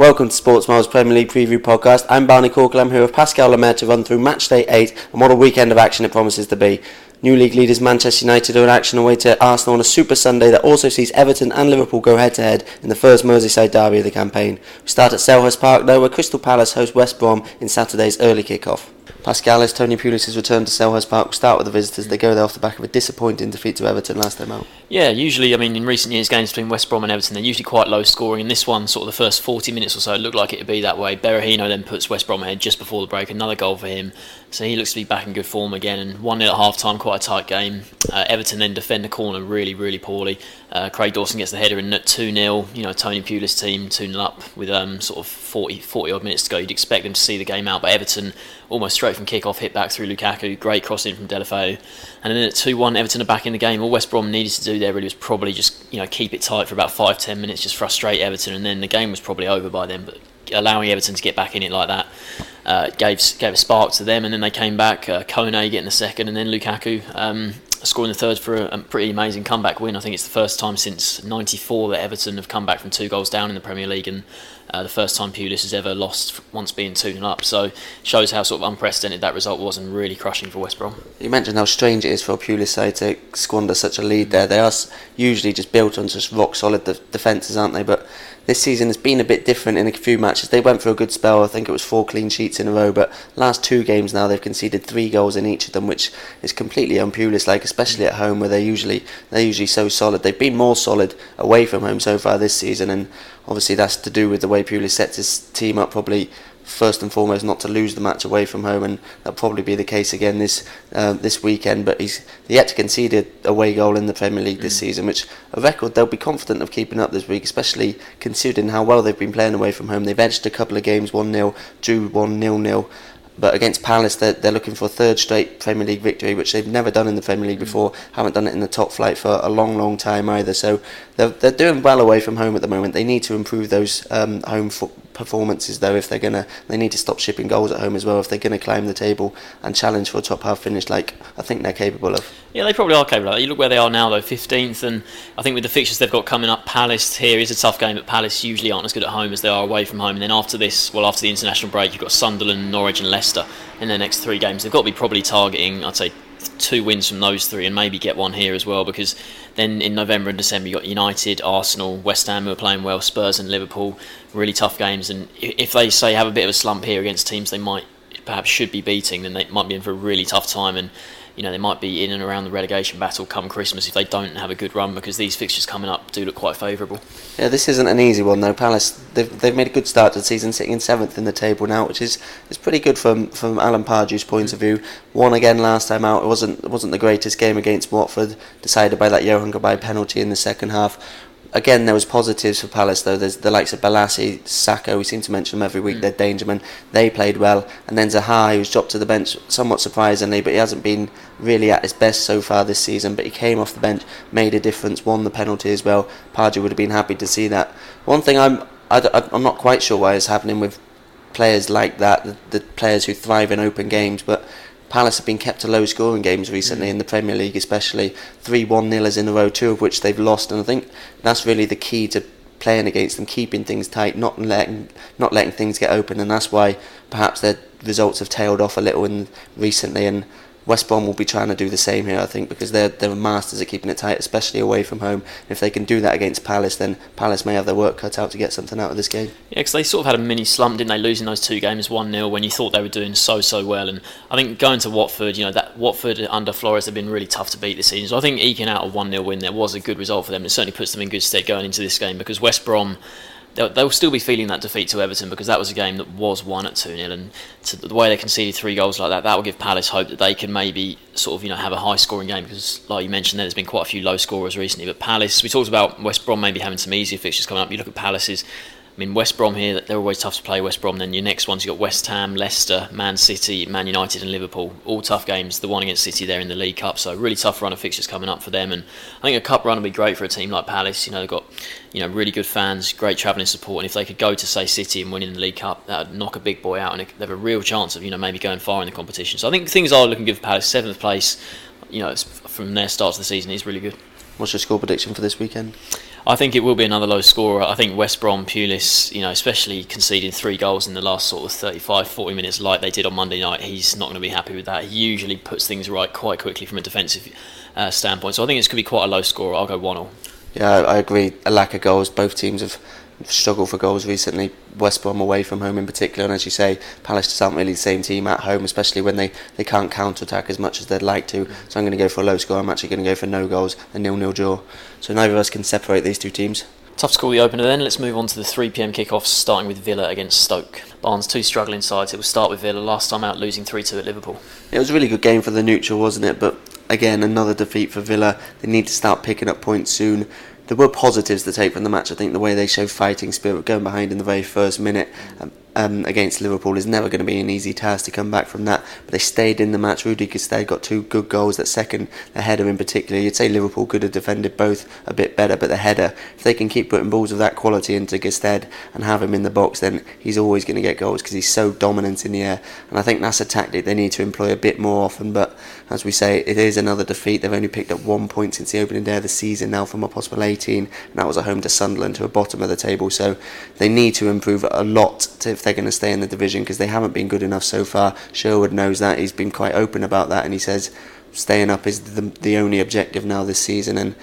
Welcome to Sports Mole's Premier League Preview Podcast. I'm Barney Corkle. I'm here with Pascal Lemaire to run through match day 8 and what a weekend of action it promises to be. New league leaders Manchester United are in action away to Arsenal on a Super Sunday that also sees Everton and Liverpool go head to head in the first Merseyside derby of the campaign. We start at Selhurst Park though, where Crystal Palace host West Brom in Saturday's early kick-off. Pascal, as Tony Pulis has returned to Selhurst Park, we'll start with the visitors. They go there off the back of a disappointing defeat to Everton last time out. Yeah, usually, I mean, in recent years, games between West Brom and Everton, they're usually quite low scoring. And this one, sort of the first 40 minutes or so, looked like it would be that way. Berahino then puts West Brom ahead just before the break, another goal for him. So he looks to be back in good form again. And 1 0 at half time, quite a tight game. Uh, Everton then defend the corner really, really poorly. Uh, Craig Dawson gets the header in at 2 0. You know, Tony Pulis' team 2 0 up with um, sort of 40, 40 odd minutes to go. You'd expect them to see the game out, but Everton almost straight from kick off hit back through Lukaku. Great crossing from Deulofeu. And then at 2 1, Everton are back in the game. All West Brom needed to do there really was probably just you know keep it tight for about 5 10 minutes, just frustrate Everton, and then the game was probably over by then. But allowing Everton to get back in it like that uh, gave gave a spark to them, and then they came back. Uh, Kone getting the second, and then Lukaku um, scoring the third for a, a, pretty amazing comeback win. I think it's the first time since '94 that Everton have come back from two goals down in the Premier League, and uh, the first time Pulis has ever lost once being 2 0 up. So shows how sort of unprecedented that result was and really crushing for West Brom. You mentioned how strange it is for a Pulis side to squander such a lead there. They are usually just built on just rock solid de- defences, aren't they? But this season has been a bit different in a few matches. They went for a good spell. I think it was four clean sheets in a row, but last two games now they've conceded three goals in each of them, which is completely unpulis like, especially at home where they're usually they're usually so solid. They've been more solid away from home so far this season, and obviously that's to do with the way Pulis sets his team up probably first and foremost not to lose the match away from home, and that'll probably be the case again this uh, this weekend. But he's yet to concede a away goal in the Premier League this mm. season, which a record they'll be confident of keeping up this week, especially considering how well they've been playing away from home. They've edged a couple of games 1 0, drew 1 0 0. But against Palace, they're, they're looking for a third straight Premier League victory, which they've never done in the Premier League mm. before. Haven't done it in the top flight for a long, long time either. So they're, they're doing well away from home at the moment. They need to improve those um, home fo- performances though if they're gonna they need to stop shipping goals at home as well if they're gonna climb the table and challenge for a top half finish like I think they're capable of. Yeah, they probably are capable. of You look where they are now though, 15th, and I think with the fixtures they've got coming up, Palace here is a tough game, but Palace usually aren't as good at home as they are away from home. And then after this, well, after the international break, you've got Sunderland, Norwich, and Leicester in their next three games. They've got to be probably targeting, I'd say, two wins from those three and maybe get one here as well because then in November and December you got United, Arsenal, West Ham who are playing well, Spurs and Liverpool, really tough games. And if they say have a bit of a slump here against teams they might perhaps should be beating then they might be in for a really tough time. And you know they might be in and around the relegation battle come Christmas if they don't have a good run because these fixtures coming up do look quite favourable. Yeah, this isn't an easy one though. Palace they've, they've made a good start to the season, sitting in seventh in the table now, which is is pretty good from from Alan Pardew's point of view. Won again last time out. It wasn't it wasn't the greatest game against Watford, decided by that Yohan Cabaye penalty in the second half again, there was positives for Palace though. There's the likes of Bolasie, Sakho. We seem to mention them every week. Mm. They're dangermen. They played well, and then Zaha, who's dropped to the bench somewhat surprisingly, but he hasn't been really at his best so far this season. But he came off the bench, made a difference, won the penalty as well. Pardew would have been happy to see that. One thing I'm I, am not quite sure why it's happening with players like that, the, the players who thrive in open games, but Palace have been kept to low scoring games recently mm. in the Premier League, especially three one nilers in a row, two of which they've lost, and I think that's really the key to playing against them, keeping things tight, not letting not letting things get open, and that's why perhaps their results have tailed off a little in recently. And West Brom will be trying to do the same here, I think, because they're they're masters at keeping it tight, especially away from home. If they can do that against Palace, then Palace may have their work cut out to get something out of this game. Yeah, because they sort of had a mini slump, didn't they, losing those two games one 0 when you thought they were doing so so well. And I think going to Watford, you know, that Watford under Flores have been really tough to beat this season. So I think eking out a one 0 win there was a good result for them. It certainly puts them in good stead going into this game because West Brom they'll, they'll, still be feeling that defeat to Everton because that was a game that was won at 2 0. And to, the way they conceded three goals like that, that will give Palace hope that they can maybe sort of you know have a high scoring game because, like you mentioned, there's been quite a few low scorers recently. But Palace, we talked about West Brom maybe having some easier fixtures coming up. You look at Palace's mean, West Brom here, they're always tough to play, West Brom. Then your next ones, you've got West Ham, Leicester, Man City, Man United, and Liverpool. All tough games. The one against City there in the League Cup. So, really tough run of fixtures coming up for them. And I think a cup run would be great for a team like Palace. You know, they've got you know really good fans, great travelling support. And if they could go to, say, City and win in the League Cup, that would knock a big boy out. And they have a real chance of, you know, maybe going far in the competition. So, I think things are looking good for Palace. Seventh place, you know, from their start to the season is really good. What's your score prediction for this weekend? I think it will be another low scorer. I think West Brom, Pulis, you know, especially conceding three goals in the last sort of 35, 40 minutes like they did on Monday night, he's not going to be happy with that. He usually puts things right quite quickly from a defensive uh, standpoint. So I think it's going to be quite a low scorer. I'll go 1 0. Yeah, I agree. A lack of goals. Both teams have struggled for goals recently. West Brom away from home in particular, and as you say, Palace just aren't really the same team at home, especially when they, they can't counter attack as much as they'd like to. So I'm going to go for a low score. I'm actually going to go for no goals, a nil nil draw. So neither of us can separate these two teams. Tough to call the opener then. Let's move on to the 3 pm kickoffs, starting with Villa against Stoke. Barnes, two struggling sides. It will start with Villa, last time out losing 3 2 at Liverpool. It was a really good game for the neutral, wasn't it? But again, another defeat for Villa. They need to start picking up points soon. There were positives to take from the match. I think the way they showed fighting spirit, going behind in the very first minute, um, um, against Liverpool is never going to be an easy task to come back from that. But they stayed in the match. Rudy Gestede got two good goals. That second, the header in particular, you'd say Liverpool could have defended both a bit better, but the header, if they can keep putting balls of that quality into Gestede and have him in the box, then he's always going to get goals because he's so dominant in the air. And I think that's a tactic they need to employ a bit more often. But as we say, it is another defeat. They've only picked up one point since the opening day of the season now from a possible 18, and that was a home to Sunderland, who are bottom of the table. So they need to improve a lot to, if they're going to stay in the division because they haven't been good enough so far. Sherwood knows that. He's been quite open about that, and he says staying up is the, the only objective now this season. And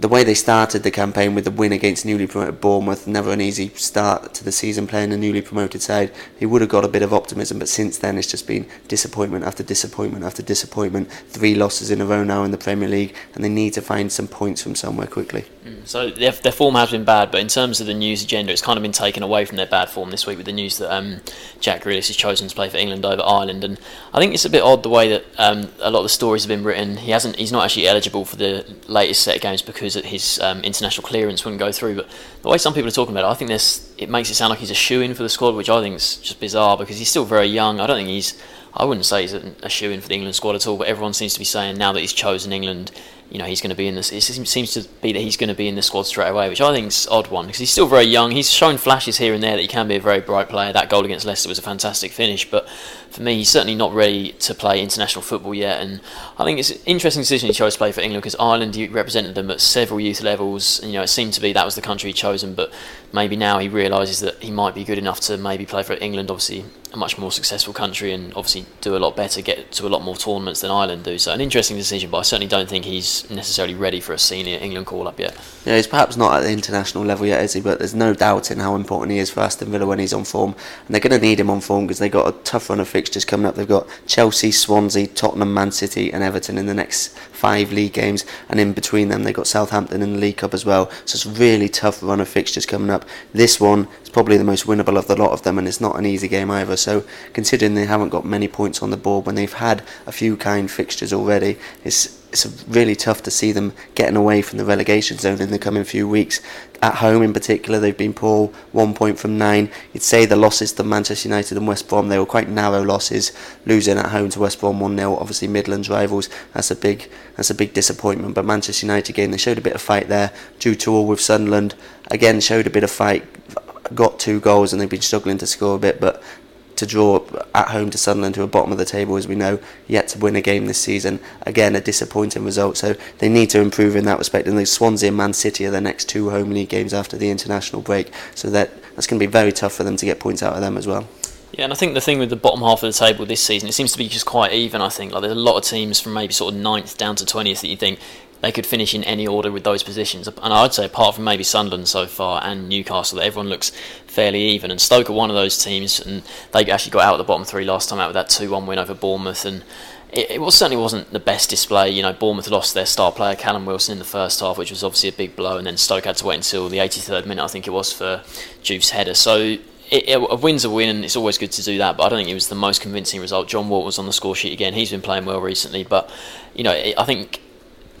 the way they started the campaign with the win against newly promoted Bournemouth, never an easy start to the season playing a newly promoted side. He would have got a bit of optimism, but since then it's just been disappointment after disappointment after disappointment. Three losses in a row now in the Premier League, and they need to find some points from somewhere quickly. Mm, so their, their form has been bad, but in terms of the news agenda, it's kind of been taken away from their bad form this week with the news that um, Jack Grealish has chosen to play for England over Ireland, and I think it's a bit odd the way that um, a lot of the stories have been written. He hasn't, he's not actually eligible for the latest set of games because his um, international clearance wouldn't go through. But the way some people are talking about it, I think this it makes it sound like he's a shoe in for the squad, which I think is just bizarre because he's still very young. I don't think he's. I wouldn't say he's a, shoe in for the England squad at all. But everyone seems to be saying now that he's chosen England, you know he's going to be in this. It seems to be that he's going to be in the squad straight away, which I think is odd one because he's still very young. He's shown flashes here and there that he can be a very bright player. That goal against Leicester was a fantastic finish, but for me, he's certainly not ready to play international football yet. And I think it's an interesting decision he chose to play for England because Ireland represented them at several youth levels. You know, it seemed to be that was the country he'd chosen, but maybe now he realises that he might be good enough to maybe play for England. Obviously, a much more successful country and obviously do a lot better, get to a lot more tournaments than Ireland do. So an interesting decision, but I certainly don't think he's necessarily ready for a senior England call up yet. Yeah, he's perhaps not at the international level yet, is he? But there's no doubt in how important he is for Aston Villa when he's on form, and they're going to need him on form because they've got a tough run of fixtures coming up. They've got Chelsea, Swansea, Tottenham, Man City, and Everton in the next five league games, and in between them they've got Southampton in the League Cup as well. So it's a really tough run of fixtures coming up. This one is probably the most winnable of the lot of them, and it's not an easy game either. So considering they haven't got many points on the board when they've had a few kind fixtures already, it's it's really tough to see them getting away from the relegation zone in the coming few weeks. At home, in particular, they've been poor, one point from nine. You'd say the losses to Manchester United and West Brom, they were quite narrow losses, losing at home to West Brom 1 0. Obviously, Midlands rivals, that's a big that's a big disappointment. But Manchester United, again, they showed a bit of fight there. Due to all with Sunderland, again, showed a bit of fight got two goals and they've been struggling to score a bit, but to draw at home to Sunderland, who are bottom of the table, as we know, yet to win a game this season. Again, a disappointing result, so they need to improve in that respect. And the Swansea and Man City are their next two home league games after the international break, so that that's going to be very tough for them to get points out of them as well. Yeah, and I think the thing with the bottom half of the table this season, it seems to be just quite even. I think like there's a lot of teams from maybe sort of ninth down to twentieth that you think they could finish in any order with those positions. And I'd say, apart from maybe Sunderland so far and Newcastle, that everyone looks fairly even. And Stoke are one of those teams, and they actually got out of the bottom three last time out with that 2 1 win over Bournemouth. And it, it was, certainly wasn't the best display. You know, Bournemouth lost their star player Callum Wilson in the first half, which was obviously a big blow, and then Stoke had to wait until the 83rd minute, I think it was, for Juve's header. So it, it, a win's a win, and it's always good to do that. But I don't think it was the most convincing result. John Walt was on the score sheet again. He's been playing well recently, but you know, it, I think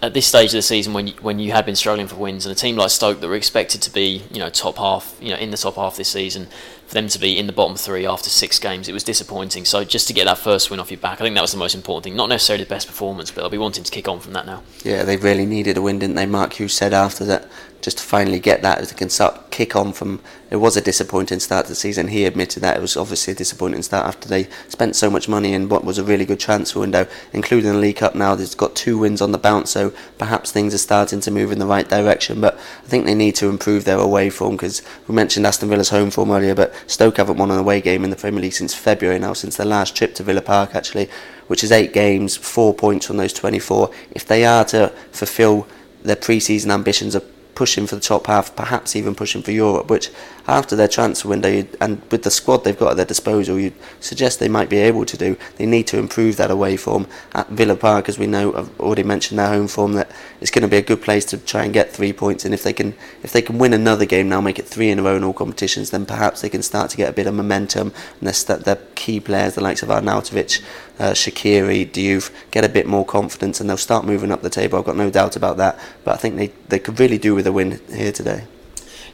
at this stage of the season, when you, when you had been struggling for wins, and a team like Stoke that were expected to be, you know, top half, you know, in the top half this season, for them to be in the bottom three after six games, it was disappointing. So just to get that first win off your back, I think that was the most important thing. Not necessarily the best performance, but they'll be wanting to kick on from that now. Yeah, they really needed a win, didn't they? Mark Hughes said after that, just to finally get that, as they can start kick on from. It was a disappointing start to the season. He admitted that it was obviously a disappointing start after they spent so much money in what was a really good transfer window, including the League Cup. Now they've got two wins on the bounce, so perhaps things are starting to move in the right direction. But I think they need to improve their away form because we mentioned Aston Villa's home form earlier, but Stoke haven't won an away game in the Premier League since February now, since their last trip to Villa Park actually, which is eight games, four points from those 24. If they are to fulfil their pre-season ambitions of pushing for the top half, perhaps even pushing for Europe, which after their transfer window and with the squad they've got at their disposal, you'd suggest they might be able to do. They need to improve that away form at Villa Park, as we know. I've already mentioned their home form that it's going to be a good place to try and get three points. And if they can, if they can win another game now, make it three in a row in all competitions, then perhaps they can start to get a bit of momentum. And their, their key players, the likes of Arnautovic, uh, Shaqiri, Diouf, get a bit more confidence, and they'll start moving up the table. I've got no doubt about that. But I think they they could really do with a win here today.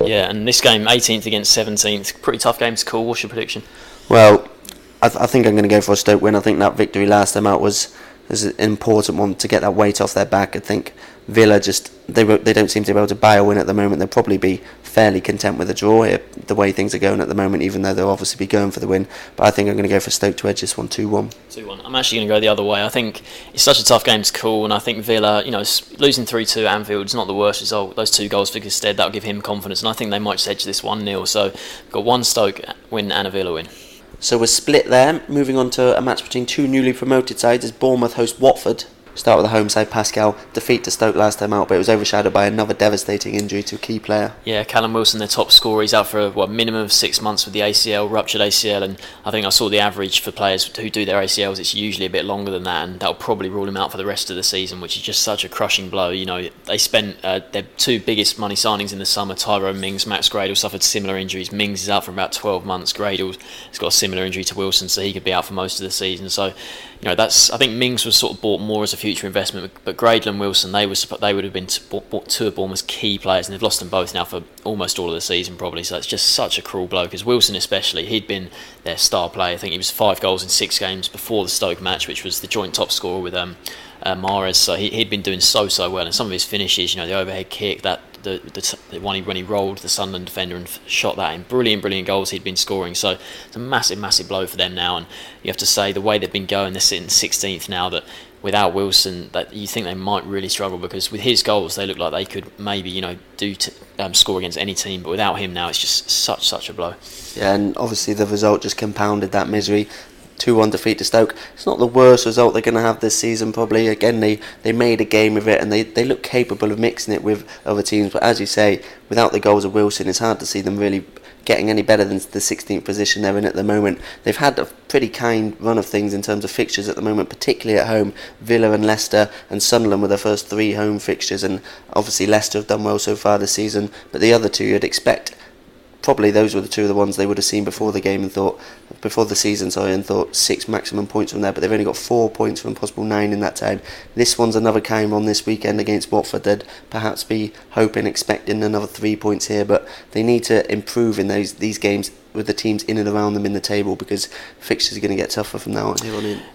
Yeah, and this game, 18th against 17th, pretty tough game to call. What's your prediction? Well, I, th- I think I'm going to go for a Stoke win. I think that victory last time out was, was an important one to get that weight off their back. I think Villa just they they don't seem to be able to buy a win at the moment. They'll probably be fairly content with a draw here, the way things are going at the moment. Even though they'll obviously be going for the win, but I think I'm going to go for Stoke to edge this one two one. Two one. I'm actually going to go the other way. I think it's such a tough game to call, and I think Villa, you know, losing three two at Anfield is not the worst result. Those two goals for Gestede that'll give him confidence, and I think they might edge this one 0 So got one Stoke win and a Villa win. So we're split there. Moving on to a match between two newly promoted sides as Bournemouth host Watford Start with the home side, Pascal. Defeat to Stoke last time out, but it was overshadowed by another devastating injury to a key player. Yeah, Callum Wilson, their top scorer, he's out for a what, minimum of six months with the ACL, ruptured ACL, and I think I saw the average for players who do their ACLs, it's usually a bit longer than that, and that'll probably rule him out for the rest of the season, which is just such a crushing blow. You know, they spent uh, their two biggest money signings in the summer, Tyrone Mings, Max Gradel suffered similar injuries. Mings is out for about 12 months. Gradel has got a similar injury to Wilson, so he could be out for most of the season. So you know that's I think Mings was sort of bought more as a future investment, but and Wilson they was they would have been bought two of Bournemouth's key players, and they've lost them both now for almost all of the season probably. So it's just such a cruel blow because Wilson especially he'd been their star player. I think he was five goals in six games before the Stoke match, which was the joint top scorer with um, uh, Mahrez. So he, he'd been doing so so well, and some of his finishes, you know, the overhead kick, that the, the, one he, when he rolled the Sunderland defender and shot that in. Brilliant, brilliant goals he'd been scoring. So it's a massive, massive blow for them now. And you have to say the way they've been going, they're sitting 16th now. That without Wilson, that you think they might really struggle because with his goals, they look like they could maybe you know do to, um, score against any team. But without him now, it's just such such a blow. Yeah, and obviously the result just compounded that misery. 2 1 defeat to Stoke. It's not the worst result they're going to have this season, probably. Again, they, they made a game of it and they, they look capable of mixing it with other teams. But as you say, without the goals of Wilson, it's hard to see them really getting any better than the 16th position they're in at the moment. They've had a pretty kind run of things in terms of fixtures at the moment, particularly at home. Villa and Leicester and Sunderland were their first three home fixtures, and obviously Leicester have done well so far this season. But the other two, you'd expect probably those were the two of the ones they would have seen before the game and thought before the season sorry and thought six maximum points from there but they've only got four points from possible nine in that time this one's another kind on this weekend against Watford. They'd perhaps be hoping expecting another three points here but they need to improve in those these games with the teams in and around them in the table because fixtures are going to get tougher from now on.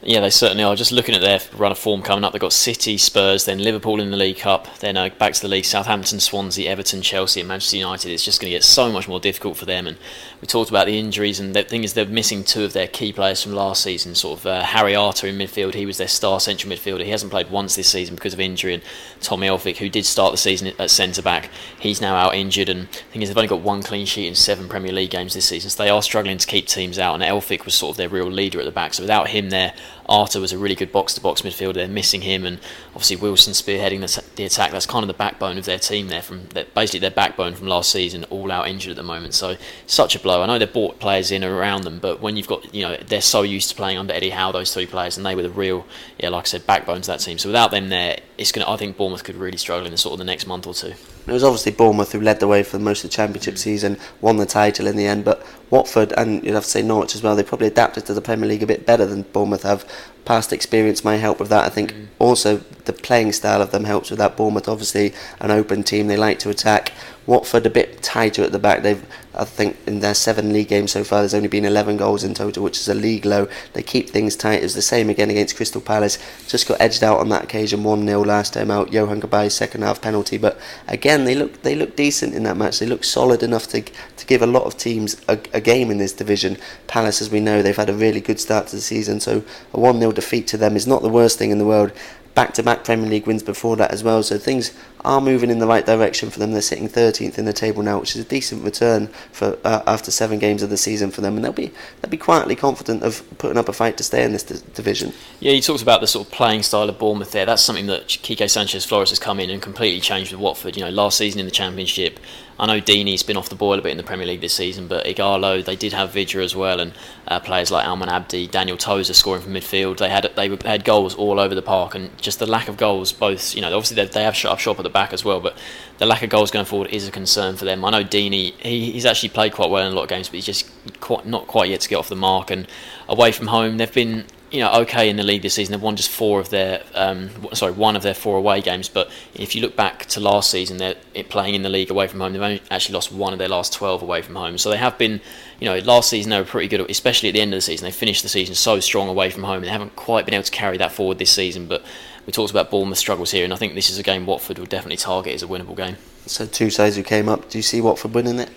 Yeah, they certainly are. Just looking at their run of form coming up, they've got City, Spurs, then Liverpool in the League Cup, then uh, back to the league, Southampton, Swansea, Everton, Chelsea, and Manchester United. It's just going to get so much more difficult for them. And we talked about the injuries, and the thing is, they're missing two of their key players from last season. Sort of uh, Harry Arter in midfield, he was their star central midfielder. He hasn't played once this season because of injury. And Tommy Elphick, who did start the season at centre back, he's now out injured. And thing is they've only got one clean sheet in seven Premier League games this season, so they are struggling to keep teams out. And Elphick was sort of their real leader at the back. So without him there, Arter was a really good box-to-box midfielder. They're missing him, and obviously Wilson spearheading the, the attack. That's kind of the backbone of their team there. From basically their backbone from last season, all out injured at the moment. So such a blow. I know they've bought players in around them, but when you've got you know they're so used to playing under Eddie Howe, those three players, and they were the real yeah, like I said, backbone to that team. So without them there, it's gonna. I think Bournemouth could really struggle in the sort of the next month or two. It was obviously Bournemouth who led the way for most of the Championship season, won the title in the end. But Watford, and you'd have to say Norwich as well, they probably adapted to the Premier League a bit better than Bournemouth have. Past experience might help with that. I think mm. also the playing style of them helps with that. Bournemouth, obviously, an open team, they like to attack. Watford a bit tighter at the back. They've, I think, in their seven league games so far, there's only been 11 goals in total, which is a league low. They keep things tight. It was the same again against Crystal Palace. Just got edged out on that occasion, one 0 last time out. Yohan Cabaye's second half penalty, but again, they look they look decent in that match. They look solid enough to to give a lot of teams a, a game in this division. Palace, as we know, they've had a really good start to the season, so a one 0 defeat to them is not the worst thing in the world back to back Premier League wins before that as well. So things are moving in the right direction for them. They're sitting 13th in the table now, which is a decent return for uh, after seven games of the season for them, and they'll be they'll be quietly confident of putting up a fight to stay in this d- division. Yeah, you talked about the sort of playing style of Bournemouth there. That's something that Quique Sanchez Flores has come in and completely changed with Watford. You know, last season in the Championship, I know Deeney's been off the boil a bit in the Premier League this season, but Ighalo, they did have Vydra as well, and uh, players like Almen Abdi, Daniel Tozer scoring from midfield. They had they had goals all over the park, and just the lack of goals, both you know, obviously they, they have shut up shop at the back as well, but the lack of goals going forward is a concern for them. I know Deeney, he, he's actually played quite well in a lot of games, but he's just quite, not quite yet to get off the mark. And away from home, they've been you know okay in the league this season. They've won just four of their um, sorry one of their four away games. But if you look back to last season, they're playing in the league away from home. They've only actually lost one of their last twelve away from home. So they have been you know last season they were pretty good, especially at the end of the season. They finished the season so strong away from home. They haven't quite been able to carry that forward this season, but. We talked about Bournemouth struggles here, and I think this is a game Watford will definitely target as a winnable game. So two sides who came up. Do you see Watford winning it?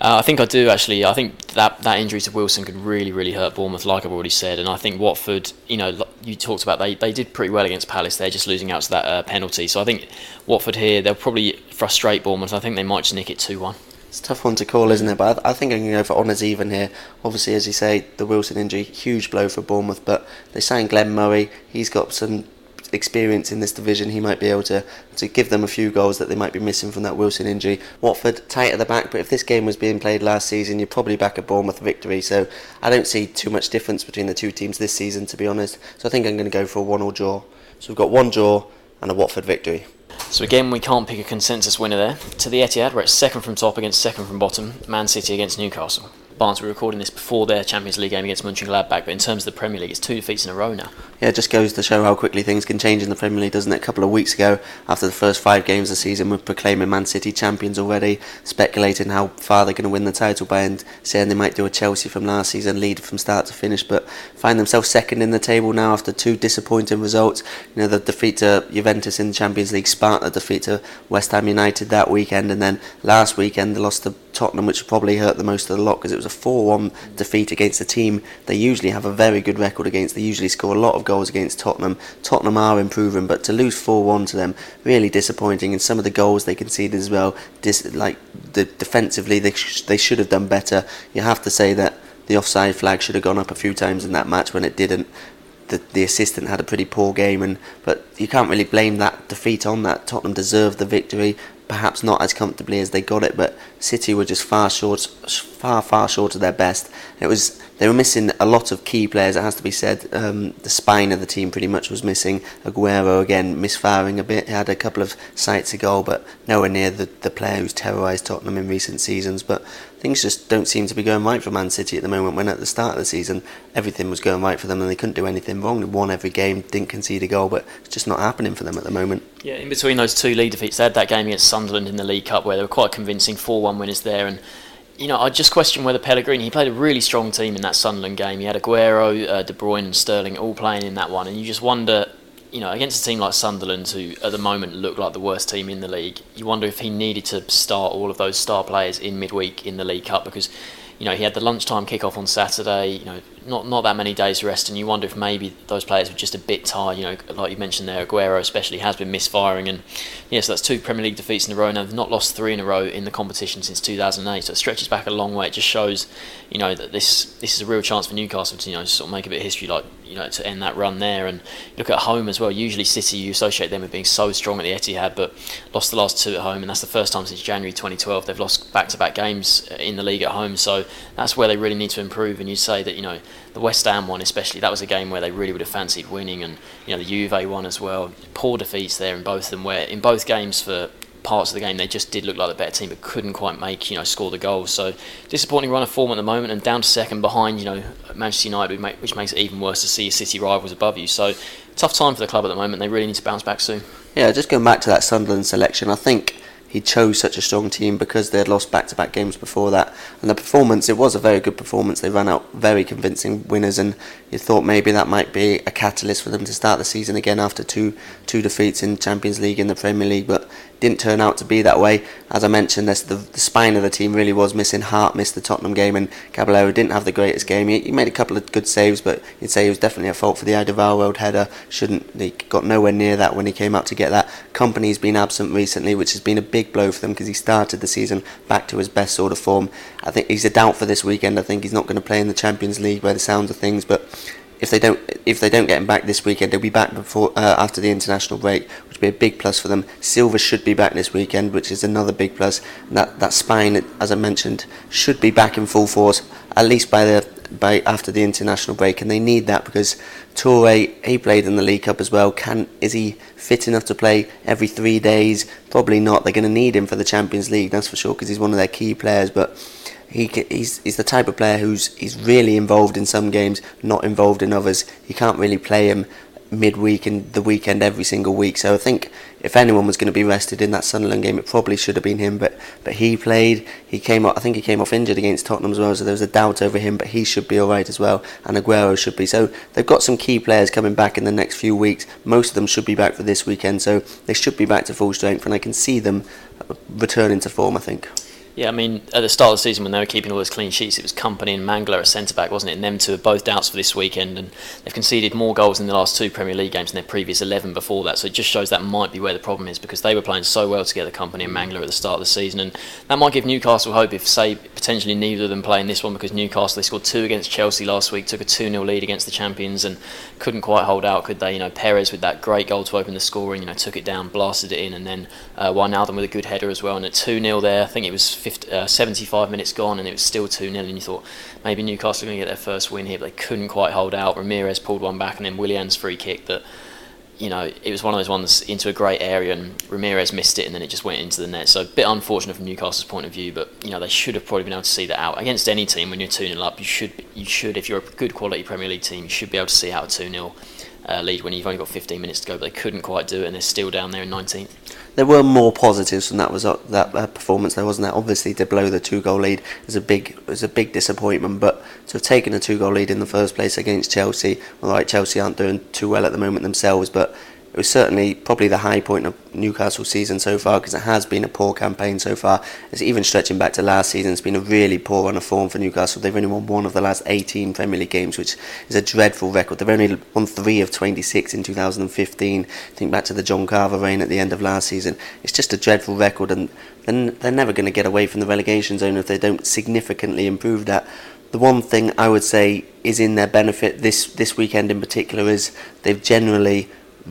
Uh, I think I do actually. I think that that injury to Wilson could really, really hurt Bournemouth, like I've already said. And I think Watford, you know, you talked about they, they did pretty well against Palace. They're just losing out to that uh, penalty. So I think Watford here they'll probably frustrate Bournemouth. I think they might just nick it two one. It's a tough one to call, isn't it? But I, I think I'm going to go for honours even here. Obviously, as you say, the Wilson injury, huge blow for Bournemouth. But they signed Glenn Murray. He's got some experience in this division, he might be able to, to give them a few goals that they might be missing from that Wilson injury. Watford tight at the back, but if this game was being played last season, you're probably back at Bournemouth victory. So I don't see too much difference between the two teams this season, to be honest. So I think I'm going to go for a one-all draw. So we've got one draw and a Watford victory. So again, we can't pick a consensus winner there. To the Etihad, we're at second from top against second from bottom. Man City against Newcastle. Barnes, we're recording this before their Champions League game against Mönchengladbach, but in terms of the Premier League, it's two defeats in a row now. Yeah, it just goes to show how quickly things can change in the Premier League, doesn't it? A couple of weeks ago, after the first five games of the season, we're proclaiming Man City champions already, speculating how far they're going to win the title by, and saying they might do a Chelsea from last season, lead from start to finish, but find themselves second in the table now after two disappointing results. You know, the defeat to Juventus in the Champions League, Sparta defeat to West Ham United that weekend, and then last weekend they lost to Tottenham, which probably hurt the most of the lot because it was a 4 1 defeat against a team they usually have a very good record against. They usually score a lot of goals against Tottenham. Tottenham are improving, but to lose 4 1 to them, really disappointing. And some of the goals they conceded as well, dis- like the, defensively, they, sh- they should have done better. You have to say that the offside flag should have gone up a few times in that match when it didn't. The, the assistant had a pretty poor game, and but you can't really blame that defeat on that. Tottenham deserved the victory perhaps not as comfortably as they got it, but City were just far short, far far short of their best. It was they were missing a lot of key players. It has to be said. Um, the spine of the team pretty much was missing. Aguero again misfiring a bit. He had a couple of sights of goal, but nowhere near the the player who's terrorised Tottenham in recent seasons. But things just don't seem to be going right for Man City at the moment. When at the start of the season everything was going right for them and they couldn't do anything wrong. They won every game, didn't concede a goal, but it's just not happening for them at the moment. Yeah, in between those two league defeats, they had that game against Sunderland in the League Cup where they were quite convincing 4 1 winners there. And, you know, I just question whether Pellegrini, he played a really strong team in that Sunderland game. He had Aguero, uh, De Bruyne, and Sterling all playing in that one. And you just wonder, you know, against a team like Sunderland, who at the moment look like the worst team in the league, you wonder if he needed to start all of those star players in midweek in the League Cup because you know, he had the lunchtime kickoff on Saturday. You know, not not that many days rest, and you wonder if maybe those players were just a bit tired. You know, like you mentioned there, Aguero especially has been misfiring, and yes, yeah, so that's two Premier League defeats in a row. Now they've not lost three in a row in the competition since 2008, so it stretches back a long way. It just shows, you know, that this this is a real chance for Newcastle to you know sort of make a bit of history, like you know, to end that run there. And look at home as well. Usually City, you associate them with being so strong at the Etihad, but lost the last two at home, and that's the first time since January 2012 they've lost back-to-back games uh, in the league at home. So that's where they really need to improve. And you say that you know the West Ham one, especially, that was a game where they really would have fancied winning, and you know the Juve one as well. Poor defeats there in both of them, where in both games for parts of the game they just did look like the better team but couldn't quite make you know score the goals. So disappointing run of form at the moment and down to second behind you know Manchester United which makes it even worse to see your City rivals above you. So tough time for the club at the moment. They really need to bounce back soon. Yeah just going back to that Sunderland selection I think he chose such a strong team because they had lost back to back games before that. And the performance, it was a very good performance. They ran out very convincing winners, and you thought maybe that might be a catalyst for them to start the season again after two two defeats in Champions League and the Premier League. But didn't turn out to be that way. As I mentioned, this, the, the spine of the team really was missing. Hart missed the Tottenham game, and Caballero didn't have the greatest game. He, he made a couple of good saves, but you'd say he was definitely at fault for the Alderweireld header. Shouldn't he got nowhere near that when he came out to get that. Kompany's been absent recently, which has been a big blow for them because he started the season back to his best sort of form. I think he's a doubt for this weekend. I think he's not going to play in the Champions League by the sounds of things, but if they don't if they don't get him back this weekend, they'll be back before uh, after the international break, be a big plus for them. Silva should be back this weekend, which is another big plus. That that spine, as I mentioned, should be back in full force at least by the by after the international break, and they need that because Toure he played in the League Cup as well. Can is he fit enough to play every three days? Probably not. They're going to need him for the Champions League, that's for sure, because he's one of their key players, but he he's, he's the type of player who's he's really involved in some games, not involved in others. You can't really play him midweek and the weekend every single week. So I think if anyone was going to be rested in that Sunderland game, it probably should have been him. But but he played. He came off. I think he came off injured against Tottenham as well. So there was a doubt over him. But he should be all right as well. And Aguero should be. So they've got some key players coming back in the next few weeks. Most of them should be back for this weekend. So they should be back to full strength. And I can see them returning to form. I think. Yeah, I mean, at the start of the season when they were keeping all those clean sheets, it was Kompany and Mangala at centre back, wasn't it? And them two are both doubts for this weekend, and they've conceded more goals in the last two Premier League games than their previous 11 before that. So it just shows that might be where the problem is because they were playing so well together, Kompany and Mangala, at the start of the season, and that might give Newcastle hope if, say, potentially neither of them play in this one because Newcastle they scored two against Chelsea last week, took a 2 0 lead against the champions, and couldn't quite hold out, could they? You know, Perez with that great goal to open the scoring, you know, took it down, blasted it in, and then uh, Wijnaldum with a good header as well, and at 2 0 there, I think it was 50, uh, 75 minutes gone and it was still 2 0. And you thought maybe Newcastle are going to get their first win here, but they couldn't quite hold out. Ramires pulled one back and then Willian's free kick that, you know, it was one of those ones into a great area and Ramires missed it and then it just went into the net. So a bit unfortunate from Newcastle's point of view, but, you know, they should have probably been able to see that out. Against any team, when you're 2 0 up, you should, you should, if you're a good quality Premier League team, you should be able to see out a 2 0 uh, lead when you've only got 15 minutes to go, but they couldn't quite do it, and they're still down there in 19th. There were more positives from that was uh, that uh, performance. There wasn't that. Obviously, to blow the two goal lead is a big was a big disappointment. But to have taken a two goal lead in the first place against Chelsea, well, like Chelsea aren't doing too well at the moment themselves, but it was certainly probably the high point of Newcastle season so far because it has been a poor campaign so far. It's even stretching back to last season. It's been a really poor run of form for Newcastle. They've only won one of the last 18 Premier League games, which is a dreadful record. They've only won three of 26 in 2015. Think back to the John Carver reign at the end of last season. It's just a dreadful record, and then they're never going to get away from the relegation zone if they don't significantly improve that. The one thing I would say is in their benefit this this weekend in particular is they've generally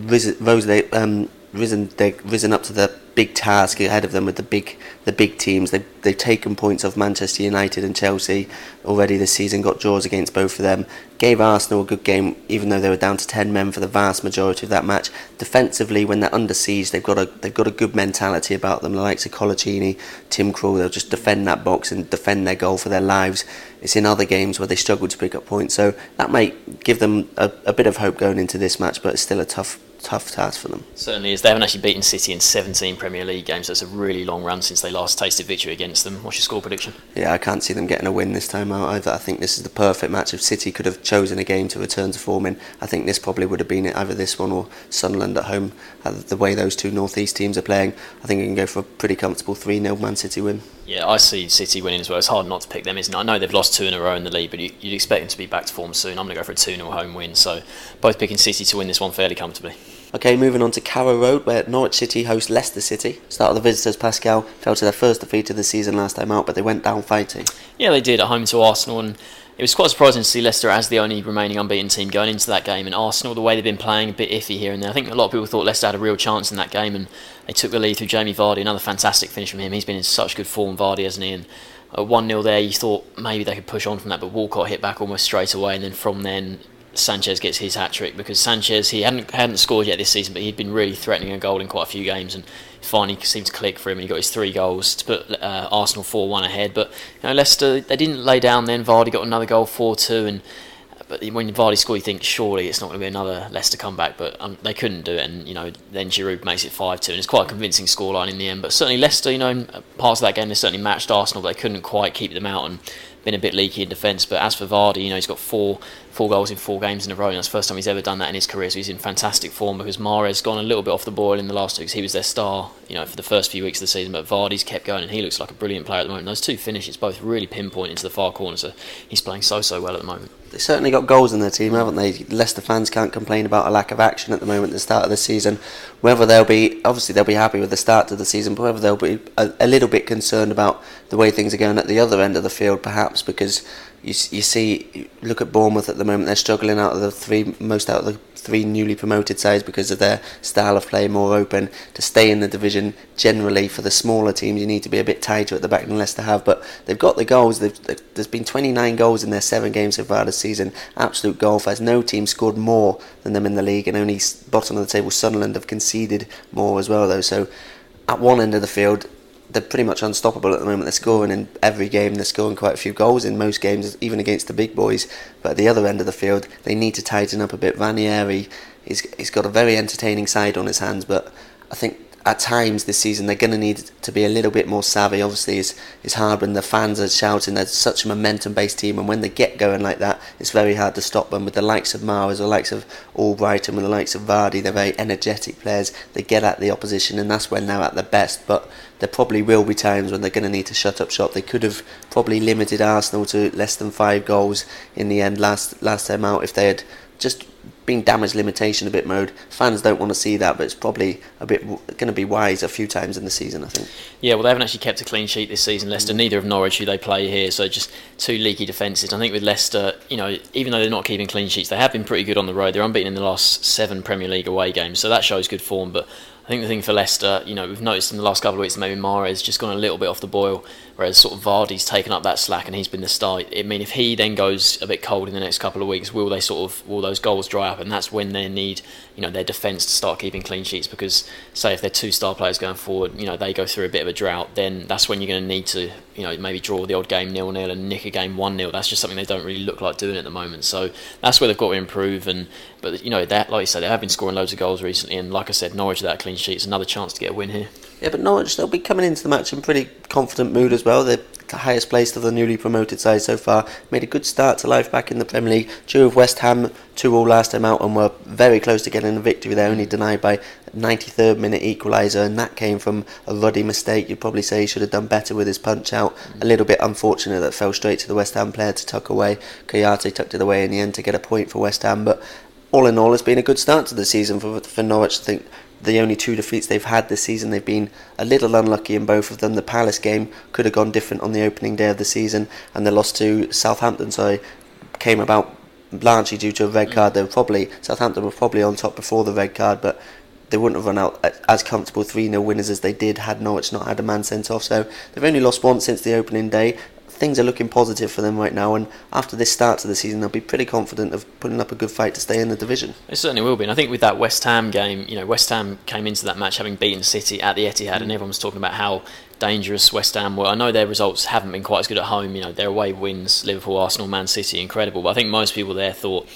risen, rose they, um, risen they risen up to the big task ahead of them with the big the big teams. They they've taken points off Manchester United and Chelsea already this season. Got draws against both of them. Gave Arsenal a good game, even though they were down to ten men for the vast majority of that match. Defensively, when they're under siege, they've got a they've got a good mentality about them. The likes of Coloccini, Tim Krul, they'll just defend that box and defend their goal for their lives. It's in other games where they struggle to pick up points, so that might give them a, a bit of hope going into this match. But it's still a tough tough task for them. Certainly is. They haven't actually beaten City in 17 Premier League games. So it's a really long run since they last tasted victory against them. What's your score prediction? Yeah, I can't see them getting a win this time out either. I think this is the perfect match. If City could have chosen a game to return to form in, I think this probably would have been it, either this one or Sunderland at home. Uh, the way those two North East teams are playing, I think you can go for a pretty comfortable 3 0 Man City win. Yeah, I see City winning as well. It's hard not to pick them, isn't it? I know they've lost two in a row in the league, but you, would expect them to be back to form soon. I'm going to go for a 2 0 home win, so both picking City to win this one fairly comfortably. Okay, moving on to Carrow Road, where Norwich City host Leicester City. Start of the visitors, Pascal, fell to their first defeat of the season last time out, but they went down fighting. Yeah, they did at home to Arsenal, and it was quite surprising to see Leicester as the only remaining unbeaten team going into that game. And Arsenal, the way they've been playing, a bit iffy here and there. I think a lot of people thought Leicester had a real chance in that game, and they took the lead through Jamie Vardy. Another fantastic finish from him. He's been in such good form, Vardy, hasn't he? And a 1 0 there, you thought maybe they could push on from that, but Walcott hit back almost straight away, and then from then Sanchez gets his hat trick because Sanchez he hadn't hadn't scored yet this season, but he'd been really threatening a goal in quite a few games, and finally seemed to click for him, and he got his three goals to put uh, Arsenal four one ahead. But you know, Leicester they didn't lay down. Then Vardy got another goal, four two, and but when Vardy scored, you think surely it's not going to be another Leicester comeback, but um, they couldn't do it, and you know then Giroud makes it five two, and it's quite a convincing scoreline in the end. But certainly Leicester, you know, parts of that game they certainly matched Arsenal, but they couldn't quite keep them out, and been a bit leaky in defence. But as for Vardy, you know, he's got four four goals in four games in a row. And that's the first time he's ever done that in his career. So he's in fantastic form because Mahrez has gone a little bit off the boil in the last two weeks. He was their star, you know, for the first few weeks of the season. But Vardy's kept going and he looks like a brilliant player at the moment. Those two finishes both really pinpoint into the far corner. So he's playing so so well at the moment. They certainly got goals in their team, haven't they? Leicester fans can't complain about a lack of action at the moment at the start of the season. Whether they'll be obviously they'll be happy with the start to the season, but whether they'll be a, a little bit concerned about the way things are going at the other end of the field, perhaps because you you see, look at Bournemouth at the moment. They're struggling out of the three most out of the three newly promoted sides because of their style of play, more open to stay in the division. Generally, for the smaller teams, you need to be a bit tighter at the back than Leicester have. But they've got the goals. They've, there's been 29 goals in their seven games so far this season. Absolute goal fest. No team scored more than them in the league, and only bottom of the table Sunderland have conceded more as well. Though, so at one end of the field, they're pretty much unstoppable at the moment. They're scoring in every game. They're scoring quite a few goals in most games, even against the big boys. But at the other end of the field, they need to tighten up a bit. Ranieri, he's, he's got a very entertaining side on his hands, but I think at times this season they're going to need to be a little bit more savvy. Obviously, it's, it's hard when the fans are shouting. They're such a momentum-based team, and when they get going like that, it's very hard to stop them. With the likes of Mahrez, the likes of Albrighton, with the likes of Vardy, they're very energetic players. They get at the opposition, and that's when they're at their best. But there probably will be times when they're going to need to shut up shop. They could have probably limited Arsenal to less than five goals in the end last last time out if they had just been damage limitation a bit mode. Fans don't want to see that, but it's probably a bit going to be wise a few times in the season, I think. Yeah, well, they haven't actually kept a clean sheet this season, Leicester. Mm. Neither of Norwich, who they play here, so just two leaky defences. I think with Leicester, you know, even though they're not keeping clean sheets, they have been pretty good on the road. They're unbeaten in the last seven Premier League away games, so that shows good form. But think the thing for Leicester, you know, we've noticed in the last couple of weeks maybe Mahrez just gone a little bit off the boil, whereas sort of Vardy's taken up that slack and he's been the star. I mean, if he then goes a bit cold in the next couple of weeks, will they sort of will those goals dry up? And that's when they need, you know, their defence to start keeping clean sheets because, say, if they're two star players going forward, you know, they go through a bit of a drought, then that's when you're going to need to, you know, maybe draw the odd game nil nil and nick a game one 0 That's just something they don't really look like doing at the moment. So that's where they've got to improve. And but you know, that like you said, they have been scoring loads of goals recently, and like I said, Norwich with that clean sheet is another chance to get a win here. Yeah, but Norwich they'll be coming into the match in pretty confident mood as well. They're the highest placed of the newly promoted side so far. Made a good start to life back in the Premier League. Drew with West Ham two all last time out and were very close to getting a victory there, only denied by 93rd minute equaliser, and that came from a Ruddy mistake. You'd probably say he should have done better with his punch out. A little bit unfortunate that fell straight to the West Ham player to tuck away. Kouyaté tucked it away in the end to get a point for West Ham, but all in all, it's been a good start to the season for, for Norwich. I think the only two defeats they've had this season, they've been a little unlucky in both of them. The Palace game could have gone different on the opening day of the season, and the loss to Southampton, so came about largely due to a red card. They were probably Southampton were probably on top before the red card, but they wouldn't have run out as comfortable 3 0 winners as they did had Norwich not had a man sent off. So they've only lost once since the opening day things are looking positive for them right now. And after this start to the season, they'll be pretty confident of putting up a good fight to stay in the division. It certainly will be. And I think with that West Ham game, you know, West Ham came into that match having beaten City at the Etihad, mm. and everyone was talking about how dangerous West Ham were. I know their results haven't been quite as good at home. You know, their away wins, Liverpool, Arsenal, Man City, incredible. But I think most people there thought.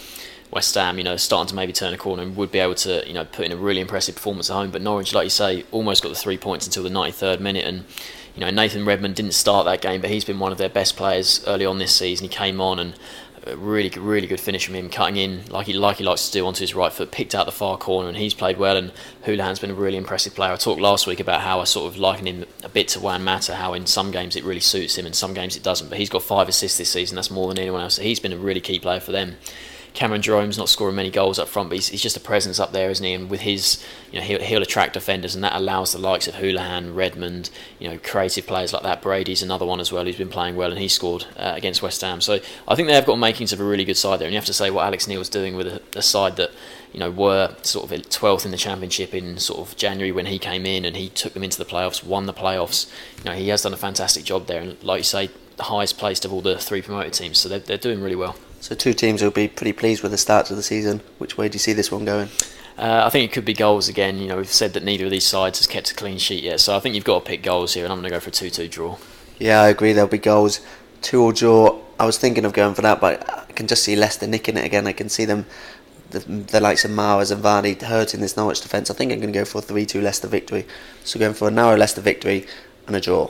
West Ham, you know, starting to maybe turn a corner and would be able to, you know, put in a really impressive performance at home. But Norwich, like you say, almost got the three points until the 93rd minute, and you know, Nathan Redmond didn't start that game, but he's been one of their best players early on this season. He came on and really, really good finish from him, cutting in like he like he likes to do onto his right foot, picked out the far corner, and he's played well. And Hoolahan's been a really impressive player. I talked last week about how I sort of liken him a bit to Juan Mata, how in some games it really suits him, and some games it doesn't. But he's got five assists this season. That's more than anyone else. So he's been a really key player for them. Cameron Jerome's not scoring many goals up front, but he's, he's, just a presence up there, isn't he? And with his, you know, he'll, he'll, attract defenders, and that allows the likes of Hoolahan, Redmond, you know, creative players like that. Brady's another one as well who's been playing well, and he scored uh, against West Ham. So I think they've got makings of a really good side there, and you have to say what Alex Neil's doing with a, a side that you know, were sort of 12th in the championship in sort of January when he came in and he took them into the playoffs, won the playoffs. You know, he has done a fantastic job there, and like you say, the highest placed of all the three promoted teams, so they're, they're doing really well. So two teams will be pretty pleased with the start of the season. Which way do you see this one going? Uh, I think it could be goals again. You know, we've said that neither of these sides has kept a clean sheet yet, so I think you've got to pick goals here, and I'm going to go for a 2-2 draw. Yeah, I agree. There'll be goals, two or draw. I was thinking of going for that, but I can just see Leicester nicking it again. I can see them, the, the likes of Mahrez and Vardy, hurting this Norwich defence. I think I'm going to go for a 3-2 Leicester victory. So going for a narrow Leicester victory and a draw.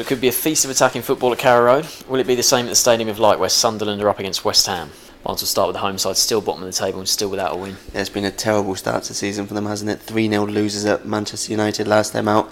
So it could be a feast of attacking football at Carrow Road. Will it be the same at the Stadium of Light where Sunderland are up against West Ham? Once we'll start with the home side, still bottom of the table and still without a win. Yeah, it's been a terrible start to the season for them, hasn't it? 3 0 losers at Manchester United last time out.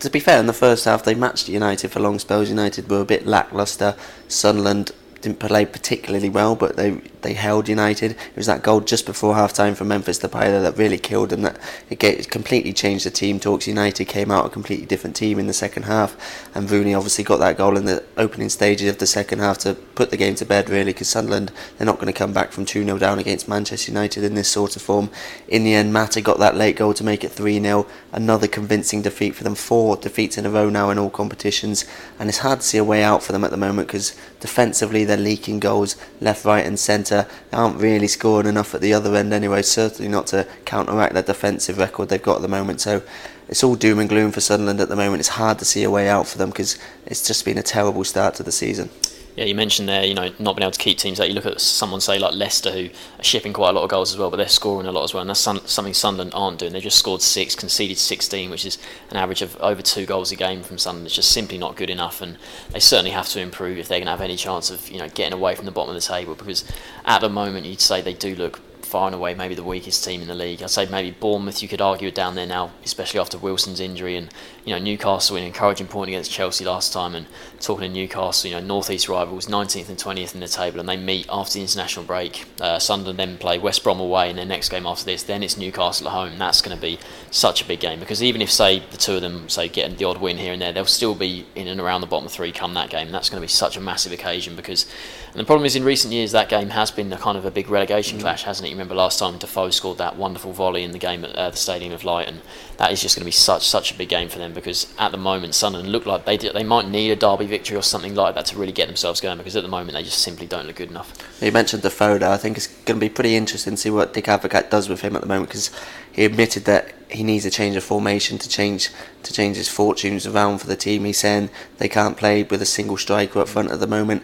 To be fair, in the first half, they matched United for long spells. United were a bit lacklustre. Sunderland didn't play particularly well, but they they held United. It was that goal just before half time from Memphis Depay that really killed them. That it, completely changed the team talks. United came out a completely different team in the second half, and Rooney obviously got that goal in the opening stages of the second half to put the game to bed really. Because Sunderland they're not going to come back from two 0 down against Manchester United in this sort of form. In the end, Mata got that late goal to make it three 0 Another convincing defeat for them. Four defeats in a row now in all competitions, and it's hard to see a way out for them at the moment because defensively they're they're leaking goals left, right, and centre. They aren't really scoring enough at the other end anyway, certainly not to counteract that defensive record they've got at the moment. So it's all doom and gloom for Sunderland at the moment. It's hard to see a way out for them because it's just been a terrible start to the season. Yeah, you mentioned there, you know, not being able to keep teams out. You look at someone say like Leicester, who are shipping quite a lot of goals as well, but they're scoring a lot as well, and that's something Sunderland aren't doing. They've just scored six, conceded 16, which is an average of over two goals a game from Sunderland. It's just simply not good enough, and they certainly have to improve if they're going to have any chance of, you know, getting away from the bottom of the table. Because at the moment, you'd say they do look far and away maybe the weakest team in the league. I'd say maybe Bournemouth you could argue are down there now, especially after Wilson's injury and you know Newcastle an encouraging point against Chelsea last time and talking to Newcastle, you know Northeast rivals 19th and 20th in the table and they meet after the international break. Uh, Sunderland then play West Brom away in their next game after this. Then it's Newcastle at home. That's going to be such a big game because even if say the two of them say getting the odd win here and there, they'll still be in and around the bottom three come that game. That's going to be such a massive occasion because and the problem is in recent years that game has been a kind of a big relegation clash, hasn't it? You remember last time Defoe scored that wonderful volley in the game at uh, the Stadium of Light, and that is just going to be such such a big game for them because at the moment Sunderland look like they they might need a derby victory or something like that to really get themselves going because at the moment they just simply don't look good enough. You mentioned Defoe. I think it's going to be pretty interesting to see what Dick Advocaat does with him at the moment because he admitted that he needs a change of formation to change to change his fortunes around for the team. He's saying they can't play with a single striker up front at the moment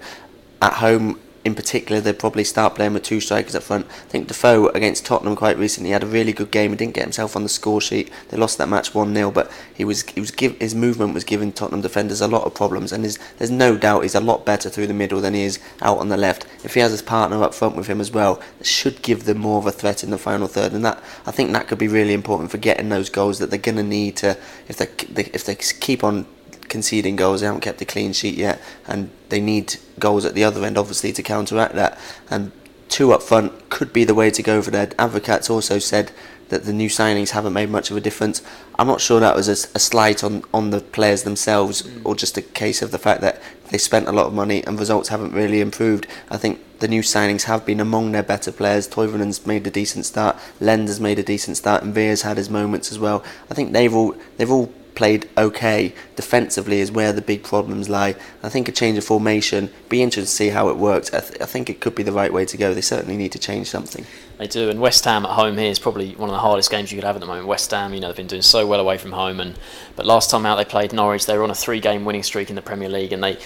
at home in particular, they'd probably start playing with two strikers up front. I think Defoe against Tottenham quite recently had a really good game. He didn't get himself on the score sheet. They lost that match one 0 but he was he was give, his movement was giving Tottenham defenders a lot of problems. And there's there's no doubt he's a lot better through the middle than he is out on the left. If he has his partner up front with him as well, it should give them more of a threat in the final third. And that I think that could be really important for getting those goals that they're going to need to if they if they keep on conceding goals. They haven't kept a clean sheet yet, and they need goals at the other end, obviously, to counteract that. And two up front could be the way to go for that. Advocaat's also said that the new signings haven't made much of a difference. I'm not sure that was a, a slight on, on the players themselves mm. or just a case of the fact that they spent a lot of money and results haven't really improved. I think the new signings have been among their better players. Toivonen's made a decent start, Lender's made a decent start, and Veer's had his moments as well. I think they've all they've all played okay. Defensively is where the big problems lie. I think a change of formation, be interested to see how it works. I, th- I think it could be the right way to go. They certainly need to change something. They do, and West Ham at home here is probably one of the hardest games you could have at the moment. West Ham, you know, they've been doing so well away from home, and but last time out they played Norwich, they were on a three-game winning streak in the Premier League, and they,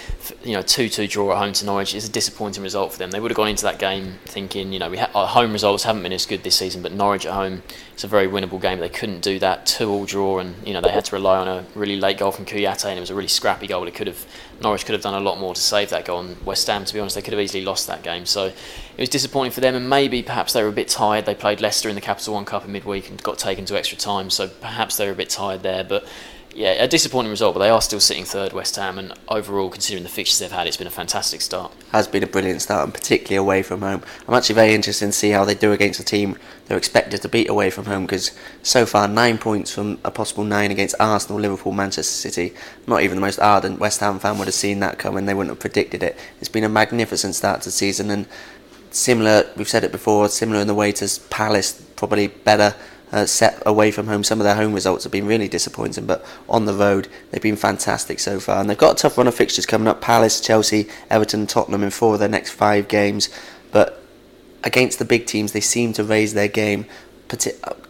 you know, two-two draw at home to Norwich is a disappointing result for them. They would have gone into that game thinking, you know, we ha- our home results haven't been as good this season, but Norwich at home it's a very winnable game. They couldn't do that two-all draw, and you know they had to rely on a really late goal from Kouyaté, and it was a really scrappy goal. It could have Norwich could have done a lot more to save that goal, and West Ham, to be honest, they could have easily lost that game. So it was disappointing for them, and maybe perhaps they were a bit tired. They played Leicester in the Capital One Cup in midweek and got taken to extra time, so perhaps they were a bit tired there. But yeah, a disappointing result, but they are still sitting third, West Ham, and overall, considering the fixtures they've had, it's been a fantastic start. Has been a brilliant start, and particularly away from home. I'm actually very interested to see how they do against a team they're expected to beat away from home because so far nine points from a possible nine against Arsenal, Liverpool, Manchester City. Not even the most ardent West Ham fan would have seen that coming. They wouldn't have predicted it. It's been a magnificent start to the season, and similar. We've said it before. Similar in the way to Palace, probably better uh, set away from home. Some of their home results have been really disappointing, but on the road they've been fantastic so far. And they've got a tough run of fixtures coming up: Palace, Chelsea, Everton, Tottenham in four of their next five games. But against the big teams, they seem to raise their game.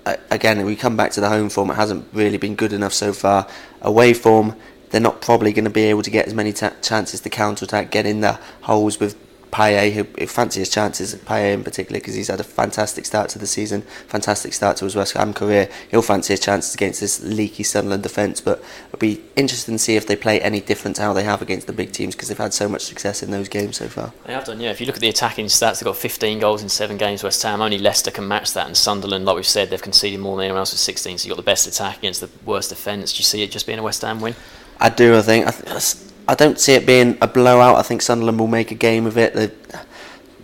Uh, again, we come back to the home form; it hasn't really been good enough so far. Away form, they're not probably going to be able to get as many chances to counter attack, get in the holes with Payet, who fancy his chances, Payet in particular, because he's had a fantastic start to the season, fantastic start to his West Ham career. He'll fancy his chances against this leaky Sunderland defence, but it'll be interesting to see if they play any different to how they have against the big teams, because they've had so much success in those games so far. They have done, yeah. If you look at the attacking stats, they've got 15 goals in seven games. West Ham only Leicester can match that, and Sunderland, like we've said, they've conceded more than anyone else with 16. So you've got the best attack against the worst defence. Do you see it just being a West Ham win? I do. I think. I, th- I don't see it being a blowout. I think Sunderland will make a game of it. The,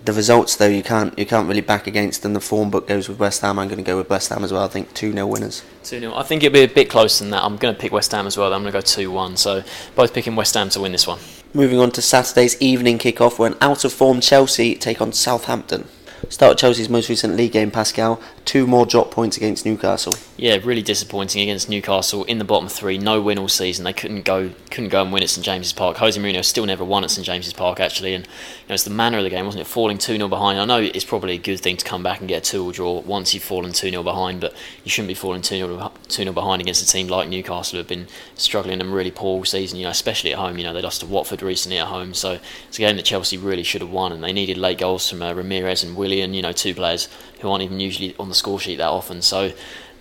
the results though you can't you can't really back against them. the form book goes with West Ham. I'm going to go with West Ham as well. I think 2-0 winners. 2-0 I think it'll be a bit closer than that. I'm going to pick West Ham as well I'm going to go 2-1 so both picking West Ham to win this one. Moving on to Saturday's evening kick-off when out of form Chelsea take on Southampton Start Chelsea's most recent league game, Pascal. Two more drop points against Newcastle. Yeah, really disappointing against Newcastle in the bottom three. No win all season. They couldn't go couldn't go and win at St James's Park. Jose Mourinho still never won at St James's Park actually, and you know, it's the manner of the game, wasn't it? Falling two 0 behind. I know it's probably a good thing to come back and get a two 0 draw once you've fallen two 0 behind, but you shouldn't be falling two 0 two 0 behind against a team like Newcastle who have been struggling and really poor all season. You know, especially at home. You know, they lost to Watford recently at home, so it's a game that Chelsea really should have won, and they needed late goals from uh, Ramires and Willian. You know, two players players who aren't even usually on the score sheet that often. So,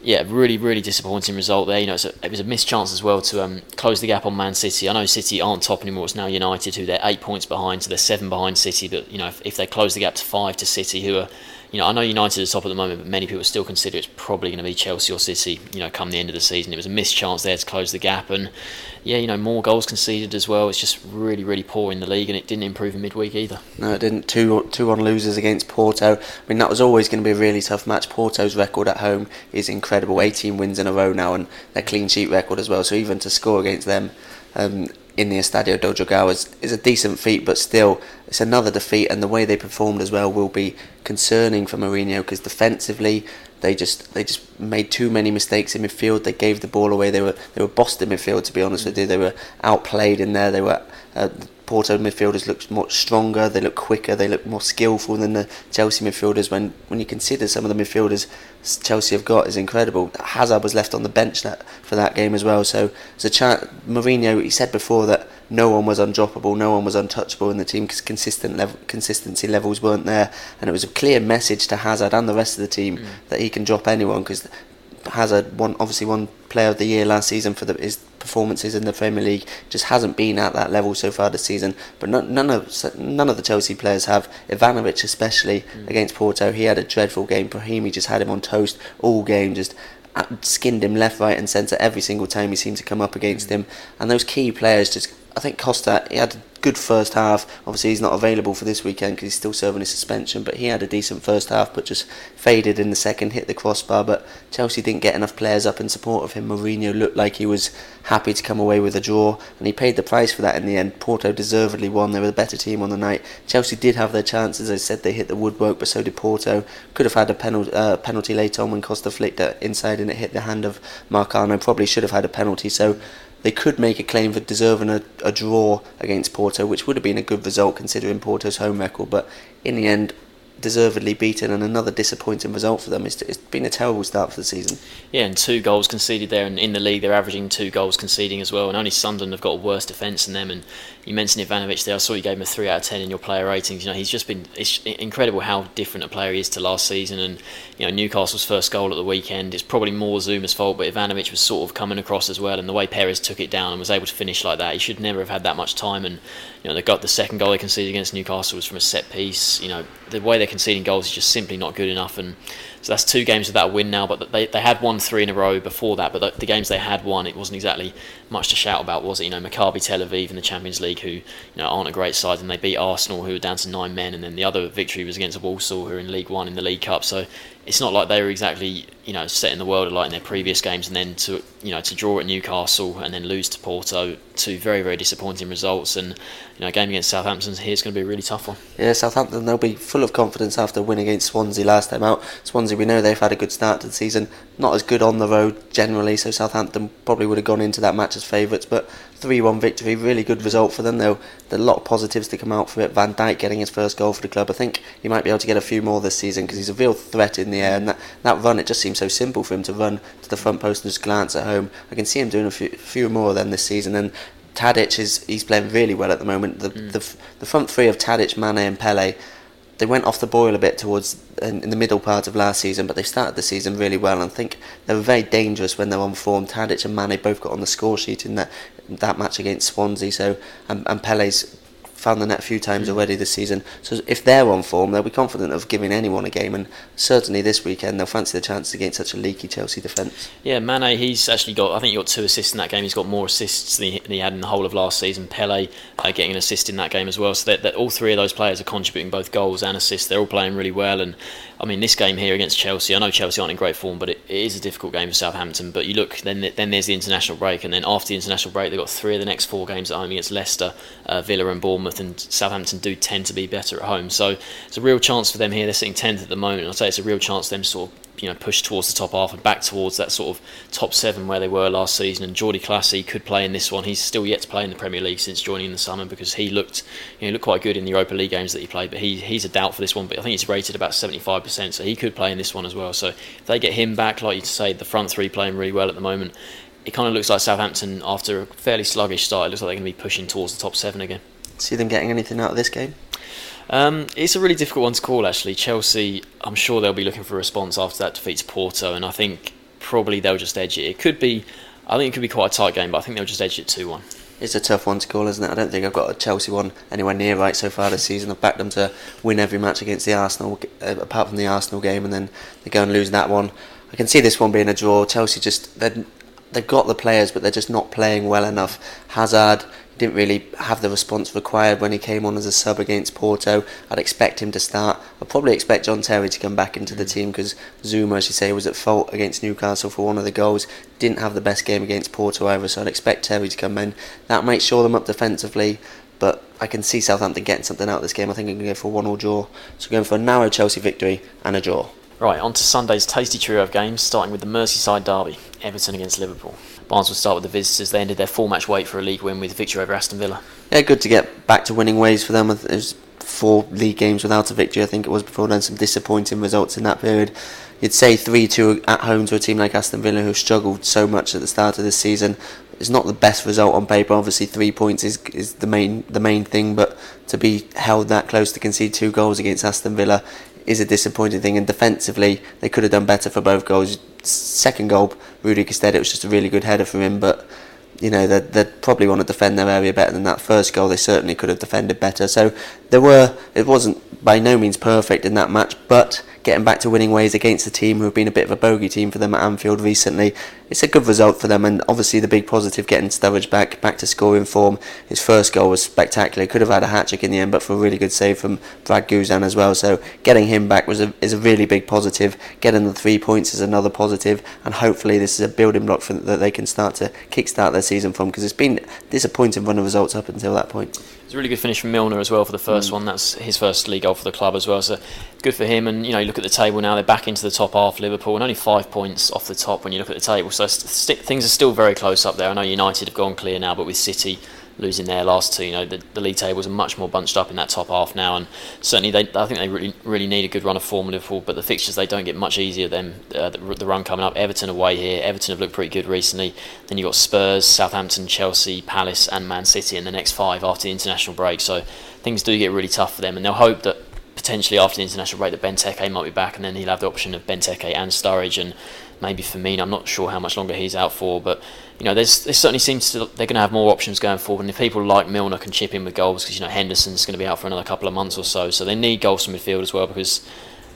yeah, really, really disappointing result there. You know, a, it was a missed chance as well to um, close the gap on Man City. I know City aren't top anymore. It's now United, who they're eight points behind, so they're seven behind City. But you know, if, if they close the gap to five to City, who are you know, I know United is top at the moment, but many people still consider it's probably going to be Chelsea or City. You know, come the end of the season, it was a missed chance there to close the gap, and yeah, you know, more goals conceded as well. It's just really, really poor in the league, and it didn't improve in midweek either. No, it didn't. Two two on losers against Porto. I mean, that was always going to be a really tough match. Porto's record at home is incredible, 18 wins in a row now, and their clean sheet record as well. So even to score against them. Um, in the Estadio do Dragão is, is a decent feat, but still, it's another defeat. And the way they performed as well will be concerning for Mourinho because defensively, they just they just made too many mistakes in midfield. They gave the ball away. They were they were bossed in midfield. To be honest with you, they were outplayed in there. They were uh, Porto midfielders looked much stronger, they look quicker, they look more skillful than the Chelsea midfielders. When when you consider some of the midfielders Chelsea have got is incredible. Hazard was left on the bench that, for that game as well. So, so Ch- Mourinho he said before that no one was undroppable, no one was untouchable in the team because consistent level, consistency levels weren't there, and it was a clear message to Hazard and the rest of the team mm. that he can drop anyone because Hazard won obviously won Player of the Year last season for the, his performances in the Premier League. Just hasn't been at that level so far this season. But none, none of none of the Chelsea players have. Ivanovic especially mm. against Porto, he had a dreadful game. Brahimi just had him on toast all game. Just skinned him left, right, and centre every single time he seemed to come up against mm. him. And those key players just I think Costa he had a good first half. Obviously, he's not available for this weekend because he's still serving his suspension. But he had a decent first half, but just faded in the second, hit the crossbar. But Chelsea didn't get enough players up in support of him. Mourinho looked like he was happy to come away with a draw, and he paid the price for that in the end. Porto deservedly won. They were the better team on the night. Chelsea did have their chances. I said, they hit the woodwork, but so did Porto. Could have had a penalty, uh, penalty late on when Costa flicked it inside and it hit the hand of Marcano. Probably should have had a penalty. So they could make a claim for deserving a, a draw against Porto, which would have been a good result considering Porto's home record. But in the end, deservedly beaten and another disappointing result for them. It's, it's been a terrible start for the season. Yeah, and two goals conceded there, and in the league they're averaging two goals conceding as well. And only Sunderland have got a worse defence than them. And you mentioned Ivanovic there. I saw you gave him a three out of ten in your player ratings. You know, he's just been it's incredible how different a player he is to last season. And you know, Newcastle's first goal at the weekend is probably more Zouma's fault, but Ivanovic was sort of coming across as well. And the way Perez took it down and was able to finish like that, he should never have had that much time. And you know, they got the second goal they conceded against Newcastle was from a set piece. You know, the way they're conceding goals is just simply not good enough. And so that's two games without a win now. But they, they had won three in a row before that. But the, the, games they had won, it wasn't exactly much to shout about, was it? You know, Maccabi Tel Aviv in the Champions League, who you know aren't a great side, and they beat Arsenal, who were down to nine men. And then the other victory was against Walsall, who are in League One in the League Cup. So it's not like they were exactly you know setting the world alight in their previous games, and then to you know to draw at Newcastle and then lose to Porto, two very very disappointing results. And you know, game against Southampton here is going to be a really tough one. Yeah, Southampton they'll be full of confidence after win against Swansea last time out. Swansea, we know they've had a good start to the season, not as good on the road generally, so Southampton probably would have gone into that match as favourites. But 3-1 victory, really good result for them. Though there are a lot of positives to come out for it. Van Dijk getting his first goal for the club. I think he might be able to get a few more this season because he's a real threat in the air. And that, that run, it just seems so simple for him to run to the front post and just glance at home. I can see him doing a few, few more of them this season. And Tadic is he's playing really well at the moment. The mm. the, the front three of Tadic, Mane, and Pele, they went off the boil a bit towards in, in, the middle part of last season, but they started the season really well. And I think they were very dangerous when they were on form. Tadic and Mane both got on the score sheet in that that match against Swansea. So and, and Pele's found the net a few times already this season. So if they're on form, they'll be confident of giving anyone a game, and certainly this weekend they'll fancy the chances against such a leaky Chelsea defence. Yeah, Mane, he's actually got. I think he got two assists in that game. He's got more assists than he, than he had in the whole of last season. Pele uh, getting an assist in that game as well. So that all three of those players are contributing both goals and assists. They're all playing really well, and I mean this game here against Chelsea. I know Chelsea aren't in great form, but it, it is a difficult game for Southampton. But you look, then then there's the international break, and then after the international break, they've got three of the next four games at home against Leicester, uh, Villa, and Bournemouth, and Southampton do tend to be better at home. So it's a real chance for them here. They're sitting 10th at the moment. I'd say it's a real chance for them to sort of you know push towards the top half and back towards that sort of top seven where they were last season. And Jordy Clasie could play in this one. He's still yet to play in the Premier League since joining in the summer because he looked you know looked quite good in the Europa League games that he played. But he he's a doubt for this one. But I think he's rated about 75%, so he could play in this one as well. So if they get him back, like you say, the front three playing really well at the moment. It kind of looks like Southampton, after a fairly sluggish start, it looks like they're going to be pushing towards the top seven again. See them getting anything out of this game? Um, it's a really difficult one to call, actually. Chelsea, I'm sure they'll be looking for a response after that defeat to Porto, and I think probably they'll just edge it. It could be, I think it could be quite a tight game, but I think they'll just edge it 2 1. It's a tough one to call, isn't it? I don't think I've got a Chelsea one anywhere near right so far this season. I've backed them to win every match against the Arsenal, uh, apart from the Arsenal game, and then they go and lose that one. I can see this one being a draw. Chelsea just they've got the players, but they're just not playing well enough. Hazard, didn't really have the response required when he came on as a sub against Porto. I'd expect him to start. I'd probably expect John Terry to come back into the mm. team because Zouma, as you say, was at fault against Newcastle for one of the goals. Didn't have the best game against Porto either, so I'd expect Terry to come in. That might shore them up defensively, but I can see Southampton getting something out of this game. I think I'm going to go for a one or draw. So going for a narrow Chelsea victory and a draw. Right, on to Sunday's tasty trio of games, starting with the Merseyside derby, Everton against Liverpool. Barnes will start with the visitors. They ended their four-match wait for a league win with victory over Aston Villa. Yeah, good to get back to winning ways for them. It was four league games without a victory. I think it was before then. Some disappointing results in that period. You'd say three-two at home to a team like Aston Villa, who struggled so much at the start of this season. It's not the best result on paper. Obviously, three points is is the main the main thing, but to be held that close to concede two goals against Aston Villa is a disappointing thing. And defensively, they could have done better for both goals. Second goal, Rudy Gestede, it was just a really good header from him, but you know they'd, they'd probably want to defend their area better than that first goal. They certainly could have defended better. So there were it wasn't by no means perfect in that match, but getting back to winning ways against the team who have been a bit of a bogey team for them at Anfield recently. It's a good result for them, and obviously the big positive getting Sturridge back back to scoring form. His first goal was spectacular. Could have had a hat trick in the end, but for a really good save from Brad Guzan as well. So getting him back was a, is a really big positive. Getting the three points is another positive, and hopefully this is a building block for that they can start to kickstart their season from because it's been disappointing run of results up until that point. It's a really good finish from Milner as well for the first mm. one. That's his first league goal for the club as well. So good for him. And you know, you look at the table now; they're back into the top half. Liverpool and only five points off the top when you look at the table. So st- things are still very close up there. I know United have gone clear now, but with City losing their last two. You know, the, the league tables are much more bunched up in that top half now, and certainly they, I think they really really need a good run of form Liverpool. But the fixtures they don't get much easier than uh, the, the, run coming up. Everton away here. Everton have looked pretty good recently. Then you've got Spurs, Southampton, Chelsea, Palace, and Man City in the next five after the international break. So things do get really tough for them, and they'll hope that potentially after the international break that Benteke might be back, and then he'll have the option of Benteke and Sturridge and maybe Firmino. I'm not sure how much longer he's out for, but you know, there's there certainly seems to they're going to have more options going forward. And if people like Milner can chip in with goals, because you know Henderson's going to be out for another couple of months or so, so they need goals from midfield as well because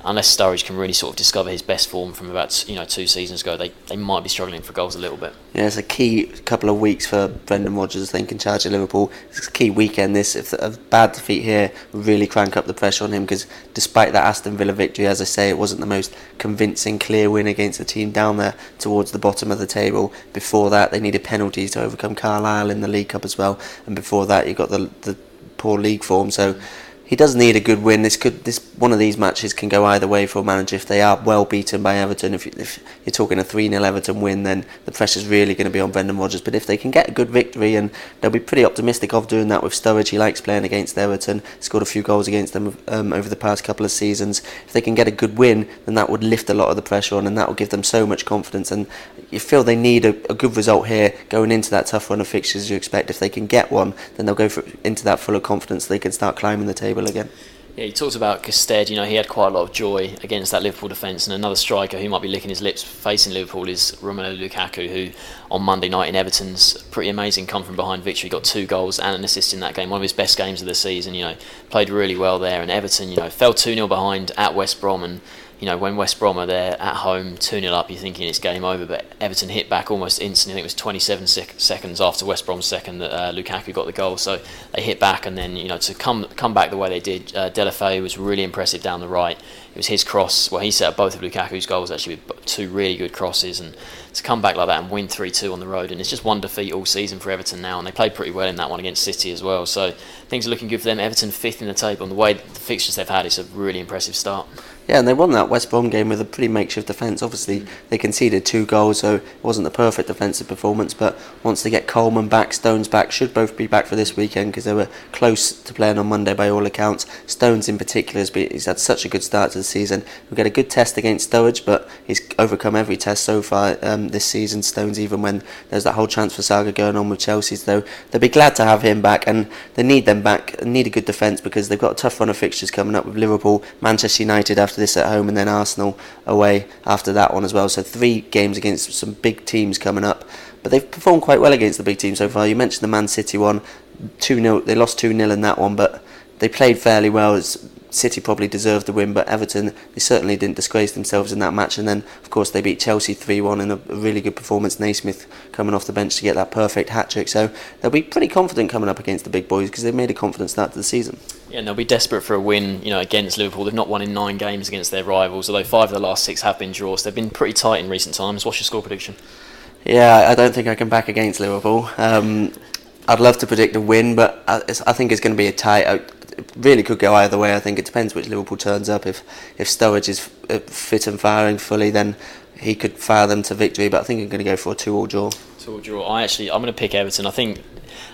unless Sturridge can really sort of discover his best form from about you know two seasons ago, they, they might be struggling for goals a little bit. Yeah, it's a key couple of weeks for Brendan Rodgers, I think, in charge of Liverpool. It's a key weekend. This if a bad defeat here really crank up the pressure on him because despite that Aston Villa victory, as I say, it wasn't the most convincing, clear win against a team down there towards the bottom of the table. Before that, they needed penalties to overcome Carlisle in the League Cup as well, and before that, you got the the poor league form. So he does need a good win. This could this one of these matches can go either way for a manager if they are well beaten by Everton. If, if you're talking a 3 0 Everton win, then the pressure's really going to be on Brendan Rodgers. But if they can get a good victory, and they'll be pretty optimistic of doing that with Sturridge, he likes playing against Everton, scored a few goals against them um, over the past couple of seasons. If they can get a good win, then that would lift a lot of the pressure on, and that will give them so much confidence. And you feel they need a, a good result here going into that tough run of fixtures you expect. If they can get one, then they'll go for, into that full of confidence. They can start climbing the table again. Yeah, he talked about Gestede. You know, he had quite a lot of joy against that Liverpool defence, and another striker who might be licking his lips facing Liverpool is Romelu Lukaku, who on Monday night in Everton's pretty amazing come from behind victory, got two goals and an assist in that game, one of his best games of the season. You know, played really well there, and Everton, you know, fell two 0 behind at West Brom and you know, when West Brom are there at home, 2 0 up, you're thinking it's game over. But Everton hit back almost instantly. I think it was 27 sec- seconds after West Brom's second that uh, Lukaku got the goal. So they hit back, and then, you know, to come come back the way they did, uh, Deulofeu was really impressive down the right. It was his cross. Well, he set up both of Lukaku's goals actually with two really good crosses. And to come back like that and win 3 2 on the road. And it's just one defeat all season for Everton now. And they played pretty well in that one against City as well. So things are looking good for them. Everton fifth in the table. And the way the fixtures they've had, it's a really impressive start. Yeah, and they won that West Brom game with a pretty makeshift defence. Obviously, they conceded two goals, so it wasn't the perfect defensive performance. But once they get Coleman back, Stones back, should both be back for this weekend because they were close to playing on Monday by all accounts. Stones, in particular, has been, he's had such a good start to the season. We get a good test against Sturridge, but he's overcome every test so far um, this season. Stones, even when there's that whole transfer saga going on with Chelsea, so they'll be glad to have him back, and they need them back. Need a good defence because they've got a tough run of fixtures coming up with Liverpool, Manchester United after after this at home, and then Arsenal away after that one as well. So three games against some big teams coming up. But they've performed quite well against the big teams so far. You mentioned the Man City one, two 0 They lost two 0 in that one, but they played fairly well. It's City probably deserved the win, but Everton they certainly didn't disgrace themselves in that match. And then, of course, they beat Chelsea three one in a, really good performance. Naismith coming off the bench to get that perfect hat trick. So they'll be pretty confident coming up against the big boys because they've made a confident start to the season. Yeah, and they'll be desperate for a win, you know, against Liverpool. They've not won in nine games against their rivals, although five of the last six have been draws. They've been pretty tight in recent times. What's your score prediction? Yeah, I don't think I can back against Liverpool. Um, I'd love to predict a win, but I, I think it's going to be a tie really could go either way. I think it depends which Liverpool turns up. If if Sturridge is uh, fit and firing fully, then he could fire them to victory. But I think I'm going to go for a two-all draw. Two-all draw. I actually I'm going to pick Everton. I think.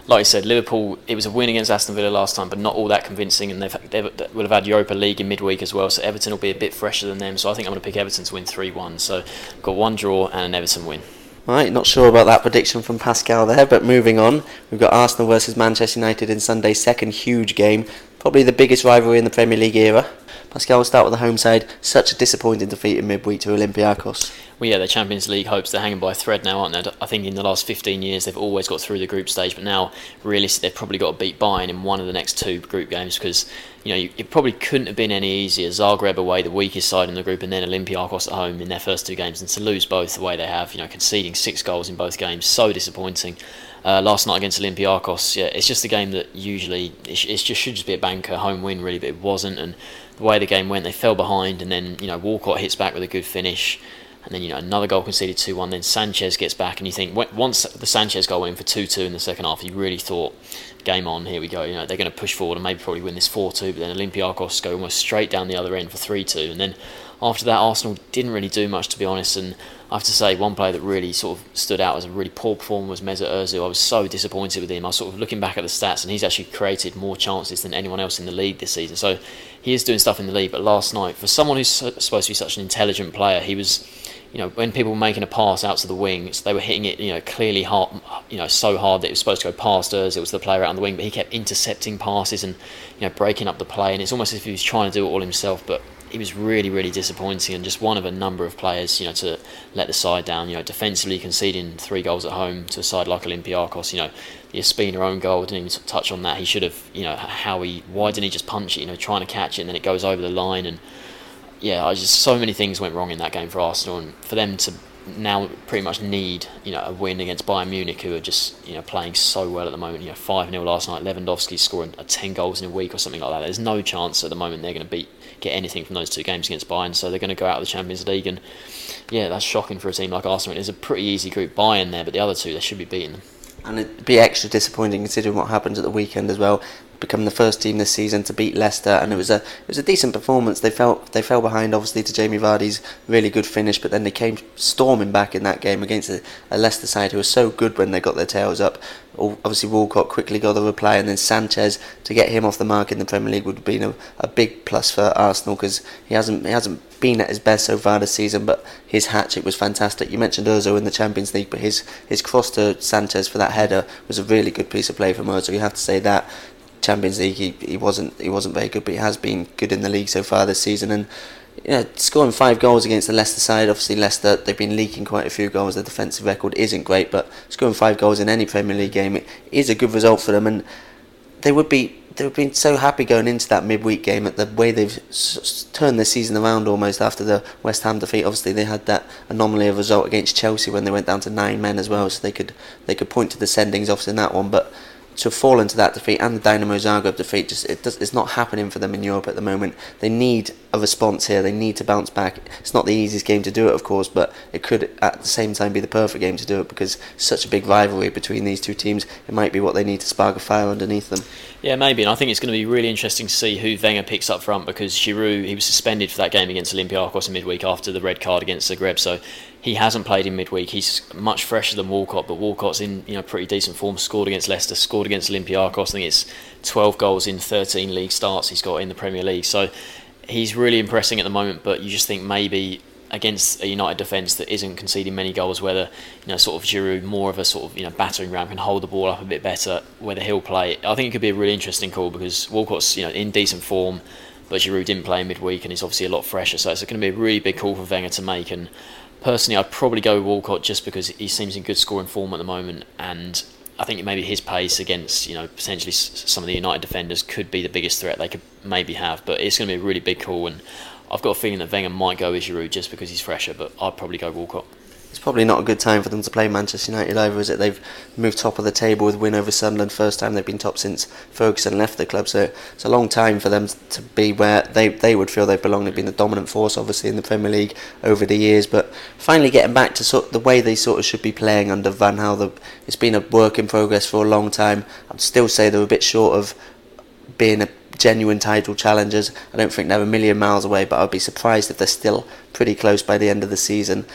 Like I said, Liverpool. It was a win against Aston Villa last time, but not all that convincing. And they've, they've will have had Europa League in midweek as well, so Everton will be a bit fresher than them. So I think I'm going to pick Everton to win three-one. So got one draw and an Everton win. Right, not sure about that prediction from Pascal there, but moving on, we've got Arsenal versus Manchester United in Sunday's second huge game, probably the biggest rivalry in the Premier League era. Pascal, will start with the home side. Such a disappointing defeat in midweek to Olympiacos. Well, yeah, the Champions League hopes they're hanging by a thread now, aren't they? I think in the last 15 years they've always got through the group stage, but now realistically they've probably got to beat Bayern in one of the next two group games because you know it probably couldn't have been any easier. Zagreb away, the weakest side in the group, and then Olympiacos at home in their first two games, and to lose both the way they have, you know, conceding six goals in both games, so disappointing. Uh, last night against Olympiacos, yeah, it's just a game that usually it, just should just be a banker home win really, but it wasn't. And the way the game went, they fell behind, and then you know Walcott hits back with a good finish and then you know another goal conceded 2-1 then Sanchez gets back and you think once the Sanchez goal went for 2-2 in the second half you really thought game on here we go you know they're going to push forward and maybe probably win this 4-2 but then Olympiacos go almost straight down the other end for 3-2 and then after that Arsenal didn't really do much to be honest and I have to say one player that really sort of stood out as a really poor performer was Mesut Ozil. I was so disappointed with him. I was sort of looking back at the stats and he's actually created more chances than anyone else in the league this season. So he is doing stuff in the league but last night for someone who's supposed to be such an intelligent player he was you know, when people were making a pass out to the wings, they were hitting it, you know, clearly hard, you know, so hard that it was supposed to go past us. It was the player out on the wing, but he kept intercepting passes and, you know, breaking up the play. And it's almost as if he was trying to do it all himself. But he was really, really disappointing and just one of a number of players, you know, to let the side down. You know, defensively conceding three goals at home to a side like Olympiacos. You know, the Ospina own goal didn't even touch on that. He should have, you know, how he, why didn't he just punch it? You know, trying to catch it and then it goes over the line and yeah, I just so many things went wrong in that game for Arsenal, and for them to now pretty much need you know a win against Bayern Munich, who are just you know playing so well at the moment. You know, five 0 last night. Lewandowski scoring ten goals in a week or something like that. There's no chance at the moment they're going to beat get anything from those two games against Bayern. So they're going to go out of the Champions League, and yeah, that's shocking for a team like Arsenal. It's a pretty easy group. Bayern there, but the other two they should be beating them. And it'd be extra disappointing considering what happened at the weekend as well become the first team this season to beat Leicester, and it was a it was a decent performance. They felt they fell behind obviously to Jamie Vardy's really good finish, but then they came storming back in that game against a, a Leicester side who was so good when they got their tails up. Obviously, Walcott quickly got the reply, and then Sanchez to get him off the mark in the Premier League would have been a, a big plus for Arsenal because he hasn't he hasn't been at his best so far this season. But his hat trick was fantastic. You mentioned Ozil in the Champions League, but his his cross to Sanchez for that header was a really good piece of play from Ozil. You have to say that. Champions League, he, he wasn't he wasn't very good, but he has been good in the league so far this season. And know, scoring five goals against the Leicester side, obviously Leicester they've been leaking quite a few goals. Their defensive record isn't great, but scoring five goals in any Premier League game it is a good result for them. And they would be they would have been so happy going into that midweek game at the way they've s- turned their season around almost after the West Ham defeat. Obviously, they had that anomaly of result against Chelsea when they went down to nine men as well, so they could they could point to the sendings off in that one, but to fall into that defeat and the Dynamo Zagreb defeat, just it does, it's not happening for them in Europe at the moment. They need a response here. They need to bounce back. It's not the easiest game to do it, of course, but it could at the same time be the perfect game to do it because such a big rivalry between these two teams. It might be what they need to spark a fire underneath them. Yeah, maybe, and I think it's going to be really interesting to see who Wenger picks up front because Giroud he was suspended for that game against Olympiacos in midweek after the red card against Zagreb, so he hasn't played in midweek. He's much fresher than Walcott, but Walcott's in you know pretty decent form. Scored against Leicester, scored against Olympiacos. I think it's 12 goals in 13 league starts he's got in the Premier League. So he's really impressing at the moment. But you just think maybe against a United defence that isn't conceding many goals, whether you know sort of Giroud more of a sort of you know battering ram can hold the ball up a bit better, whether he'll play. I think it could be a really interesting call because Walcott's you know in decent form. But Giroud didn't play midweek and he's obviously a lot fresher, so it's going to be a really big call for Wenger to make. And personally, I'd probably go Walcott just because he seems in good scoring form at the moment, and I think maybe his pace against you know potentially some of the United defenders could be the biggest threat they could maybe have. But it's going to be a really big call, and I've got a feeling that Wenger might go with just because he's fresher. But I'd probably go Walcott it's probably not a good time for them to play Manchester United either, is it? They've moved top of the table with win over Sunderland, first time they've been top since Ferguson left the club. So it's a long time for them to be where they, they would feel they belong. They've been the dominant force, obviously, in the Premier League over the years, but finally getting back to sort of the way they sort of should be playing under Van Gaal. It's been a work in progress for a long time. I'd still say they're a bit short of being a genuine title challengers. I don't think they're a million miles away, but I'd be surprised if they're still pretty close by the end of the season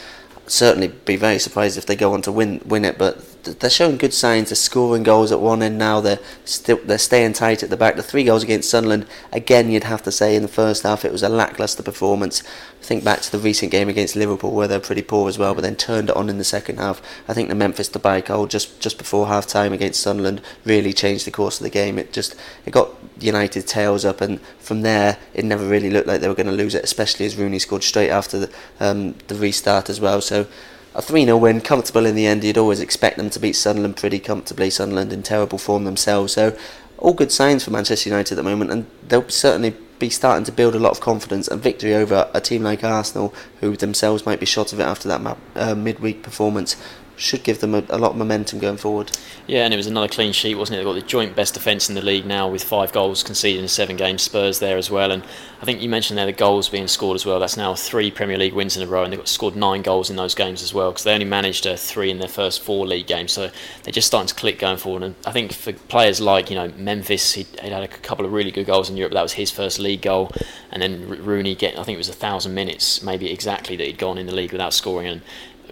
certainly be very surprised if they go on to win win it. But they're showing good signs. They're scoring goals at one end now. They're still they're staying tight at the back. The three goals against Sunderland, again, you'd have to say in the first half it was a lacklustre performance. Think back to the recent game against Liverpool where they're pretty poor as well, but then turned it on in the second half. I think the Memphis debacle just just before half time against Sunderland really changed the course of the game. It just it got United tails up, and from there it never really looked like they were going to lose it, especially as Rooney scored straight after the um, the restart as well. So a 3 0 win, comfortable in the end. You'd always expect them to beat Sunderland pretty comfortably. Sunderland in terrible form themselves. So, all good signs for Manchester United at the moment, and they'll certainly be starting to build a lot of confidence. And victory over a team like Arsenal, who themselves might be shot of it after that uh, midweek performance, should give them a, a, lot of momentum going forward. Yeah, and it was another clean sheet, wasn't it? They've got the joint best defence in the league now with five goals conceded in seven games. Spurs there as well, and I think you mentioned there the goals being scored as well. That's now three Premier League wins in a row, and they've got scored nine goals in those games as well because they only managed uh, three in their first four league games. So they're just starting to click going forward. And I think for players like you know Memphis, he'd had a couple of really good goals in Europe. That was his first league goal, and then Rooney getting I think it was a thousand minutes, maybe exactly that he'd gone in the league without scoring, and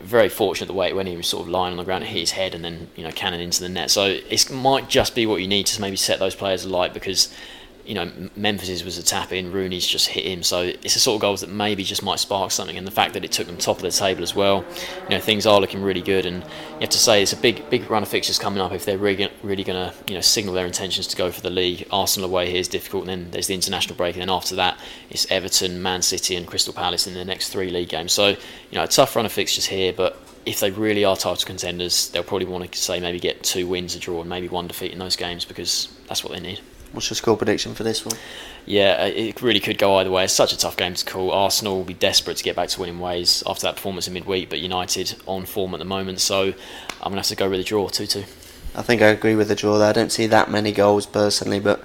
very fortunate the way when he was sort of lying on the ground, it hit his head and then you know cannon into the net. So it might just be what you need to maybe set those players alight because you know, Memphis's was a tap in, Rooney's just hit him. So it's the sort of goals that maybe just might spark something. And the fact that it took them top of the table as well, you know, things are looking really good. And you have to say it's a big, big run of fixtures coming up if they're really, really going to, you know, signal their intentions to go for the league. Arsenal away here is difficult, and then there's the international break, and then after that it's Everton, Man City, and Crystal Palace in the next three league games. So you know, a tough run of fixtures here, but if they really are title contenders, they'll probably want to say maybe get two wins, a draw, and maybe one defeat in those games because that's what they need. What's your score prediction for this one? Yeah, uh, it really could go either way. It's such a tough game to call. Arsenal will be desperate to get back to winning ways after that performance in midweek, but United on form at the moment, so I'm going to have to go with a draw 2 2. I think I agree with the draw there. I don't see that many goals personally, but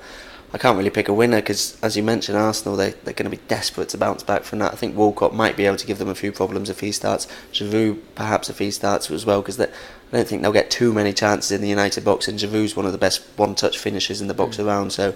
I can't really pick a winner because, as you mentioned, Arsenal they they're going to be desperate to bounce back from that. I think Walcott might be able to give them a few problems if he starts. Giroud perhaps if he starts as well because I don't think they'll get too many chances in the United box. And Giroud's one of the best one-touch finishers in the box mm. around. So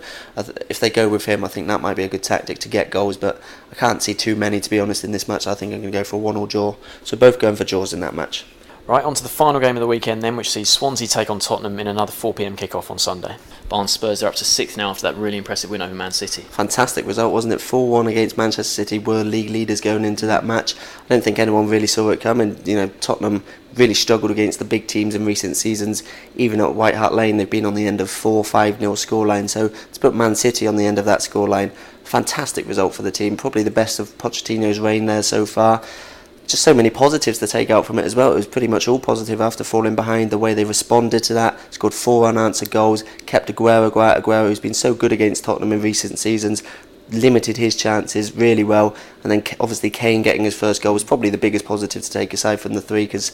if they go with him, I think that might be a good tactic to get goals. But I can't see too many to be honest in this match. I think I'm going to go for one or draw. So both going for draws in that match. Right, on to the final game of the weekend then, which sees Swansea take on Tottenham in another 4pm kick-off on Sunday. Barnes Spurs are up to sixth now after that really impressive win over Man City. Fantastic result, wasn't it? 4 1 against Manchester City, were league leaders going into that match. I don't think anyone really saw it coming. You know, Tottenham really struggled against the big teams in recent seasons. Even at White Hart Lane, they've been on the end of 4 5 0 scoreline. So to put Man City on the end of that scoreline, fantastic result for the team. Probably the best of Pochettino's reign there so far just so many positives to take out from it as well. It was pretty much all positive after falling behind. The way they responded to that, scored four unanswered goals, kept Aguero, Aguero, Aguero who's been so good against Tottenham in recent seasons, limited his chances really well. And then obviously Kane getting his first goal was probably the biggest positive to take aside from the three because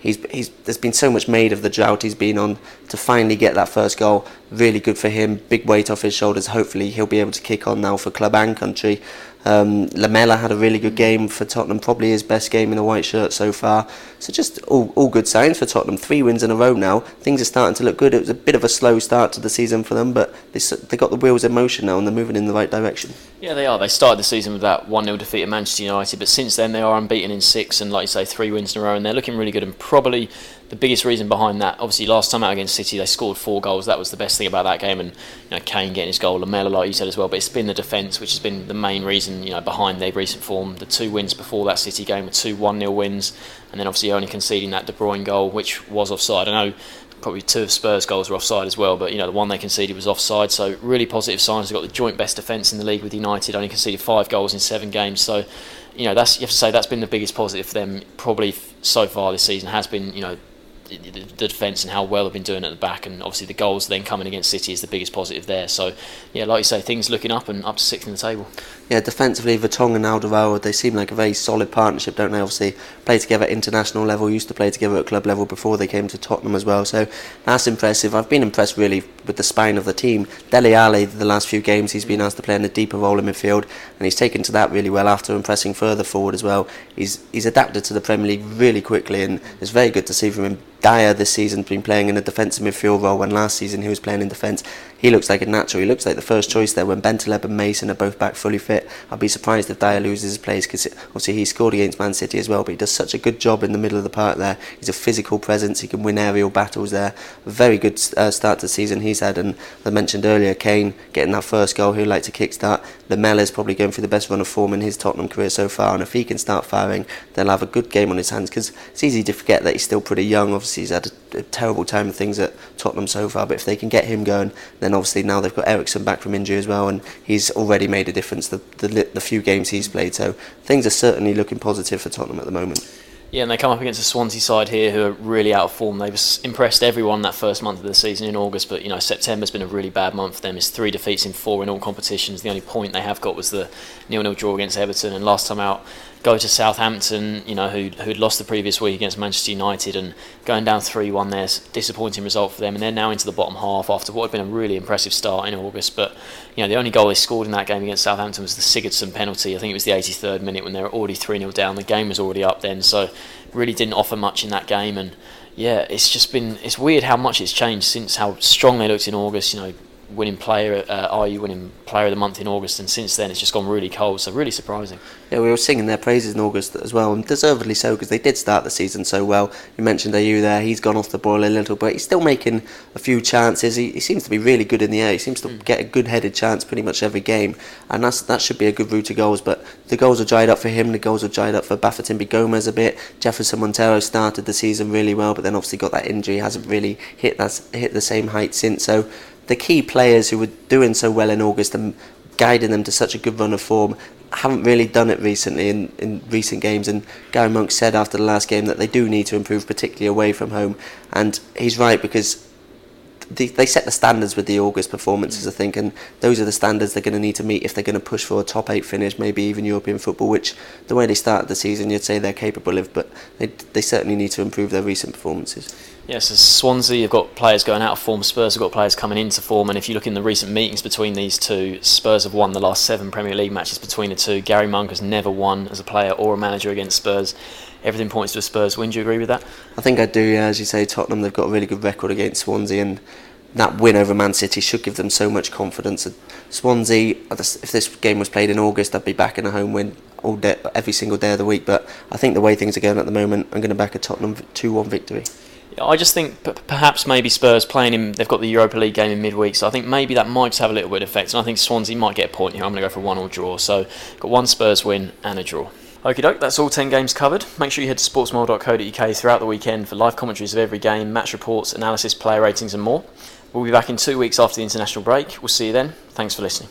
he's, he's there's been so much made of the drought he's been on to finally get that first goal. Really good for him. Big weight off his shoulders. Hopefully he'll be able to kick on now for club and country. Um, Lamela had a really good game for Tottenham, probably his best game in a white shirt so far. So just all, all good signs for Tottenham. Three wins in a row now. Things are starting to look good. It was a bit of a slow start to the season for them, but they they got the wheels in motion now and they're moving in the right direction. Yeah, they are. They started the season with that 1 0 defeat at Manchester United, but since then they are unbeaten in six and, like you say, three wins in a row, and they're looking really good and probably the biggest reason behind that, obviously, last time out against City, they scored four goals. That was the best thing about that game, and you know, Kane getting his goal, Lamela, like you said as well. But it's been the defence which has been the main reason, you know, behind their recent form. The two wins before that City game were two one-nil wins, and then obviously only conceding that De Bruyne goal, which was offside. I know probably two of Spurs' goals were offside as well, but you know the one they conceded was offside. So really positive signs. They've got the joint best defence in the league with United. Only conceded five goals in seven games. So you know that's you have to say that's been the biggest positive for them probably so far this season has been you know the, defence and how well they've been doing at the back, and obviously the goals then coming against City is the biggest positive there. So, yeah, like you say, things looking up and up to sixth in the table. Yeah, defensively, Vertonghen and Alderweireld, they seem like a very solid partnership, don't they? Obviously, play together at international level, used to play together at club level before they came to Tottenham as well. So that's impressive. I've been impressed really with the spine of the team. Dele Alli, the last few games, he's been asked to play in a deeper role in midfield, and he's taken to that really well after impressing further forward as well. He's he's adapted to the Premier League really quickly, and it's very good to see from him Dier this season's been playing in a defensive midfield role when last season he was playing in defence. He looks like a natural. He looks like the first choice there when Bentaleb and Mason are both back fully fit. I'd be surprised if Dier loses his place because obviously he scored against Man City as well, but he does such a good job in the middle of the park there. He's a physical presence. He can win aerial battles there. Very good uh, start to the season he's had, and as I mentioned earlier, Kane getting that first goal. He'd like to kickstart. Lamela's probably going through the best run of form in his Tottenham career so far, and if he can start firing, they'll have a good game on his hands because it's easy to forget that he's still pretty young. Obviously, he's had a, a terrible time of things at Tottenham so far, but if they can get him going, then obviously now they've got Eriksen back from injury as well, and he's already made a difference the, the, the few games he's played. So things are certainly looking positive for Tottenham at the moment. Yeah, and they come up against a Swansea side here who are really out of form. They've impressed everyone that first month of the season in August, but you know September's been a really bad month for them. It's three defeats in four in all competitions. The only point they have got was the nil-nil draw against Everton, and last time out go to Southampton, you know, who who'd lost the previous week against Manchester United and going down 3 1 there, disappointing result for them. And they're now into the bottom half after what had been a really impressive start in August. But, you know, the only goal they scored in that game against Southampton was the Sigurdsson penalty. I think it was the 83rd minute when they were already 3 0 down. The game was already up then, so really didn't offer much in that game. And, yeah, it's just been, it's weird how much it's changed since how strong they looked in August, you know winning player, uh, Ayew winning player of the month in August? And since then, it's just gone really cold. So really surprising. Yeah, we were singing their praises in August as well, and deservedly so because they did start the season so well. You mentioned Ayew there; he's gone off the boil a little, but he's still making a few chances. He, he seems to be really good in the air. He seems to mm. get a good-headed chance pretty much every game, and that's that should be a good route to goals. But the goals are dried up for him. The goals are dried up for Bafétimbi Gomis a bit. Jefferson Montero started the season really well, but then obviously got that injury, hasn't really hit that hit the same height since. So the key players who were doing so well in August and guiding them to such a good run of form haven't really done it recently in, in recent games. And Gary Monk said after the last game that they do need to improve particularly away from home. And he's right because they, they set the standards with the August performances, I think, and those are the standards they're going to need to meet if they're going to push for a top eight finish, maybe even European football, which the way they started the season, you'd say they're capable of, but they, they certainly need to improve their recent performances. Yes, yeah, so Swansea have got players going out of form. Spurs have got players coming into form. And if you look in the recent meetings between these two, Spurs have won the last seven Premier League matches between the two. Gary Monk has never won as a player or a manager against Spurs. Everything points to a Spurs win. Do you agree with that? I think I do. Yeah, as you say, Tottenham they've got a really good record against Swansea, and that win over Man City should give them so much confidence. Swansea, if this game was played in August, I'd be back in a home win all day, every single day of the week. But I think the way things are going at the moment, I'm going to back a Tottenham 2-1 victory. I just think p- perhaps maybe Spurs playing him. They've got the Europa League game in midweek, so I think maybe that might just have a little bit of effect. And I think Swansea might get a point here. I'm going to go for one or draw. So got one Spurs win and a draw. Okie doke, that's all 10 games covered. Make sure you head to sportsmole.co.uk throughout the weekend for live commentaries of every game, match reports, analysis, player ratings, and more. We'll be back in two weeks after the international break. We'll see you then. Thanks for listening.